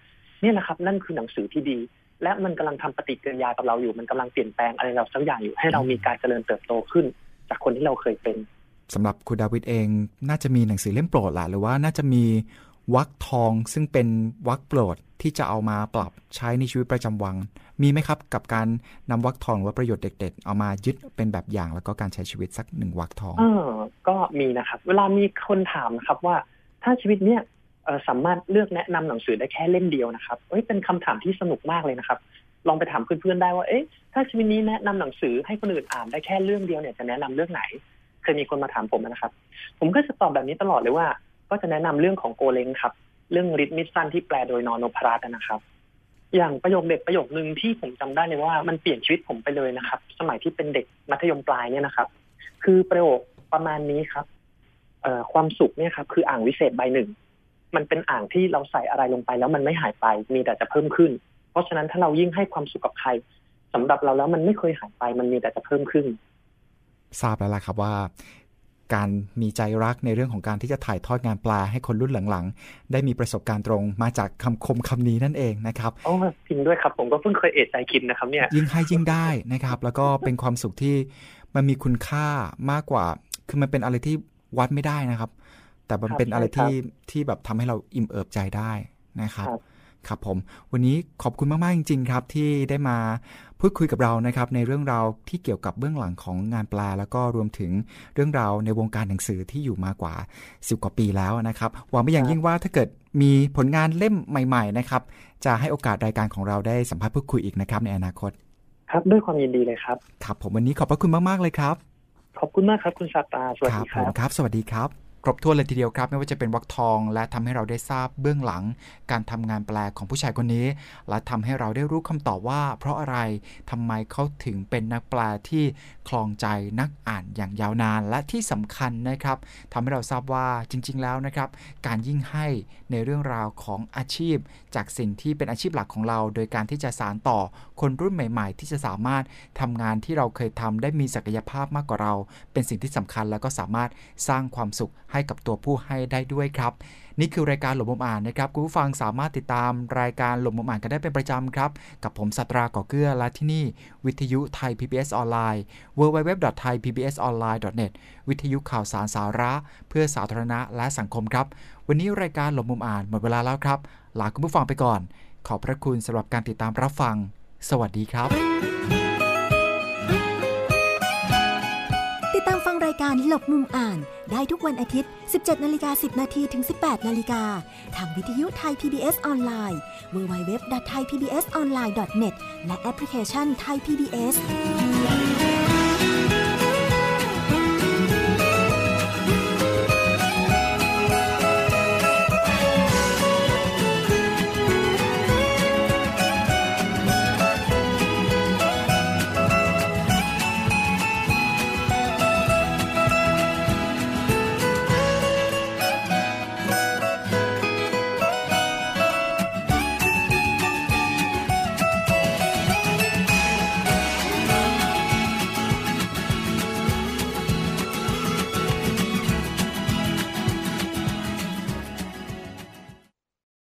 นี่แหละครับนั่นคือหนังสือที่ดี และมันกำลังทำปฏิกิริยากับเราอยู่ มันกำลังเปลี่ยนแปลงอะไรเราสักอย่างอยู่ให้เรามีการเจริญเติบโตขึ้น จากคนที่เราเคยเป็นสำหรับคุณดาวิดเอง น่าจะมีหนังสือเล่มโปรดแหละหรือว่าน่าจะมี วักทองซึ่งเป็นวักโปรดที่จะเอามาปรับใช้ในชีวิตประจำวัน มีไหมครับกับการนำวักทองหรือว่าประโยชน์เด็ด ๆ เอามายึดเป็นแบบอย่างแล้วก็การใช้ชีวิตสักหนึ่งวักทอง เออ ก็มีนะครับ เวลามีคนถามนะครับว่าถ้าชีวิตเนี้ยสามารถเลือกแนะนำหนังสือได้แค่เล่มเดียวนะครับเอ้ยเป็นคำถามที่สนุกมากเลยนะครับ ลองไปถามเพื่อนๆได้ว่า เอ๊ะถ้าชีวิตนี้แนะนำหนังสือให้คนอื่นอ่านได้แค่เรื่องเดียวเนี่ยจะแนะนำเรื่องไหน เคยมีคนมาถามผมนะครับ ผมก็จะตอบแบบนี้ตลอดเลยว่า ก็จะแนะนำเรื่องของโกเล้งครับ เรื่องริทมิสซันที่แปลโดยนอนพรัตน์นะครับ อย่างประโยคเด็ดประโยคนึงที่ผมจำได้เลยว่ามันเปลี่ยนชีวิตผมไปเลยนะครับ สมัยที่เป็นเด็กมัธยมปลายเนี่ยนะครับ คือประโยคประมาณนี้ครับเอ่อความสุขเนี่ยครับคืออ่างวิเศษใบหนึ่ง มันเป็นอ่างที่เราใส่อะไรลงไป แล้วมันไม่หายไป มีแต่จะเพิ่มขึ้น เพราะฉะนั้นถ้าเรายิ่งให้ความสุขกับใครสำหรับเราแล้วมันไม่เคยหายไป มันมีแต่จะเพิ่มขึ้นทราบแล้วล่ะครับว่า การมีใจรักในเรื่องของการที่จะถ่ายทอดงานปลาให้คนรุ่นหลังๆ ได้มีประสบการณ์ตรงมาจากคำคมคำนี้นั่นเองนะครับอ๋อจริงด้วยครับ ผมก็เพิ่งเคยเอะใจคิดนะครับเนี่ยยิ่งให้ยิ่งได้นะครับ แล้วก็เป็นความสุขที่มันมีคุณค่ามากกว่า คือมันเป็นอะไรที่วัดไม่ได้นะครับ แต่มันเป็นอะไรที่ที่แบบทำให้เราอิ่มเอิบใจได้นะครับครับครับผม วันนี้ขอบคุณมาก ๆ จริง ๆ ครับ ที่ได้มา พูดคุยกับเรานะครับในเรื่องราวที่เกี่ยวกับเบื้องหลังของงานแปลแล้วก็รวมถึงเรื่องราวในวงการหนังสือที่อยู่มากว่า 10 กว่าปีแล้วนะครับหวังไปอย่างยิ่งว่าถ้าเกิดมีผลงานเล่มใหม่ ๆ นะครับ จะให้โอกาสรายการของเราได้สัมภาษณ์พูดคุยอีกนะครับ ในอนาคต ครับด้วยความยินดีเลยครับครับผมวันนี้ขอบพระคุณมากๆเลยครับ ขอบคุณมากครับคุณซาตาสวัสครัดีคผรัมบครับ สวัสดีครับค รบถ้วนเลยทีเดียวครับ ไม่ว่าจะเป็นวักทอง และทำให้เราได้ทราบเบื้องหลัง การทำงานแปลของผู้ชายคนนี้ และทำให้เราได้รู้คำตอบว่า เพราะอะไรทำไมเขาถึงเป็นนักแปลที่คลองใจนักอ่านอย่างยาวนาน และที่สำคัญนะครับทำให้เราทราบว่าจริง ๆ แล้วนะครับ การยิ่งให้ในเรื่องราวของอาชีพ จากสิ่งที่เป็นอาชีพหลักของเรา โดยการที่จะสานต่อคนรุ่นใหม่ ๆ ที่จะสามารถทำงานที่เราเคยทำได้มีศักยภาพมากกว่าเรา เป็นสิ่งที่สำคัญแล้วก็สามารถสร้างความสุขให้ให้กับตัวผู้ให้ได้ด้วยครับ นี่คือรายการหลบมุมอ่านนะครับคุณผู้ฟังสามารถติดตามรายการหลบมุมอ่านกันได้เป็นประจำครับ กับผมสัตราก่อเกื้อและที่นี่ วิทยุไทย PBS ออนไลน์ www.thaipbsonline.net วิทยุข่าวสารสาระ เพื่อสาธารณะและสังคมครับ วันนี้รายการหลบมุมอ่านหมดเวลาแล้วครับลาคุณผู้ฟังไปก่อน ขอบพระคุณสำหรับการติดตามรับฟัง สวัสดีครับ การหลบมุมอ่านได้ทุกวันอาทิตย์ 17นาฬิกา10 นาทีถึง 18นาฬิกาทางวิทยุไทย PBS ออนไลน์ www.thaipbsonline.net และแอปพลิเคชัน Thai PBS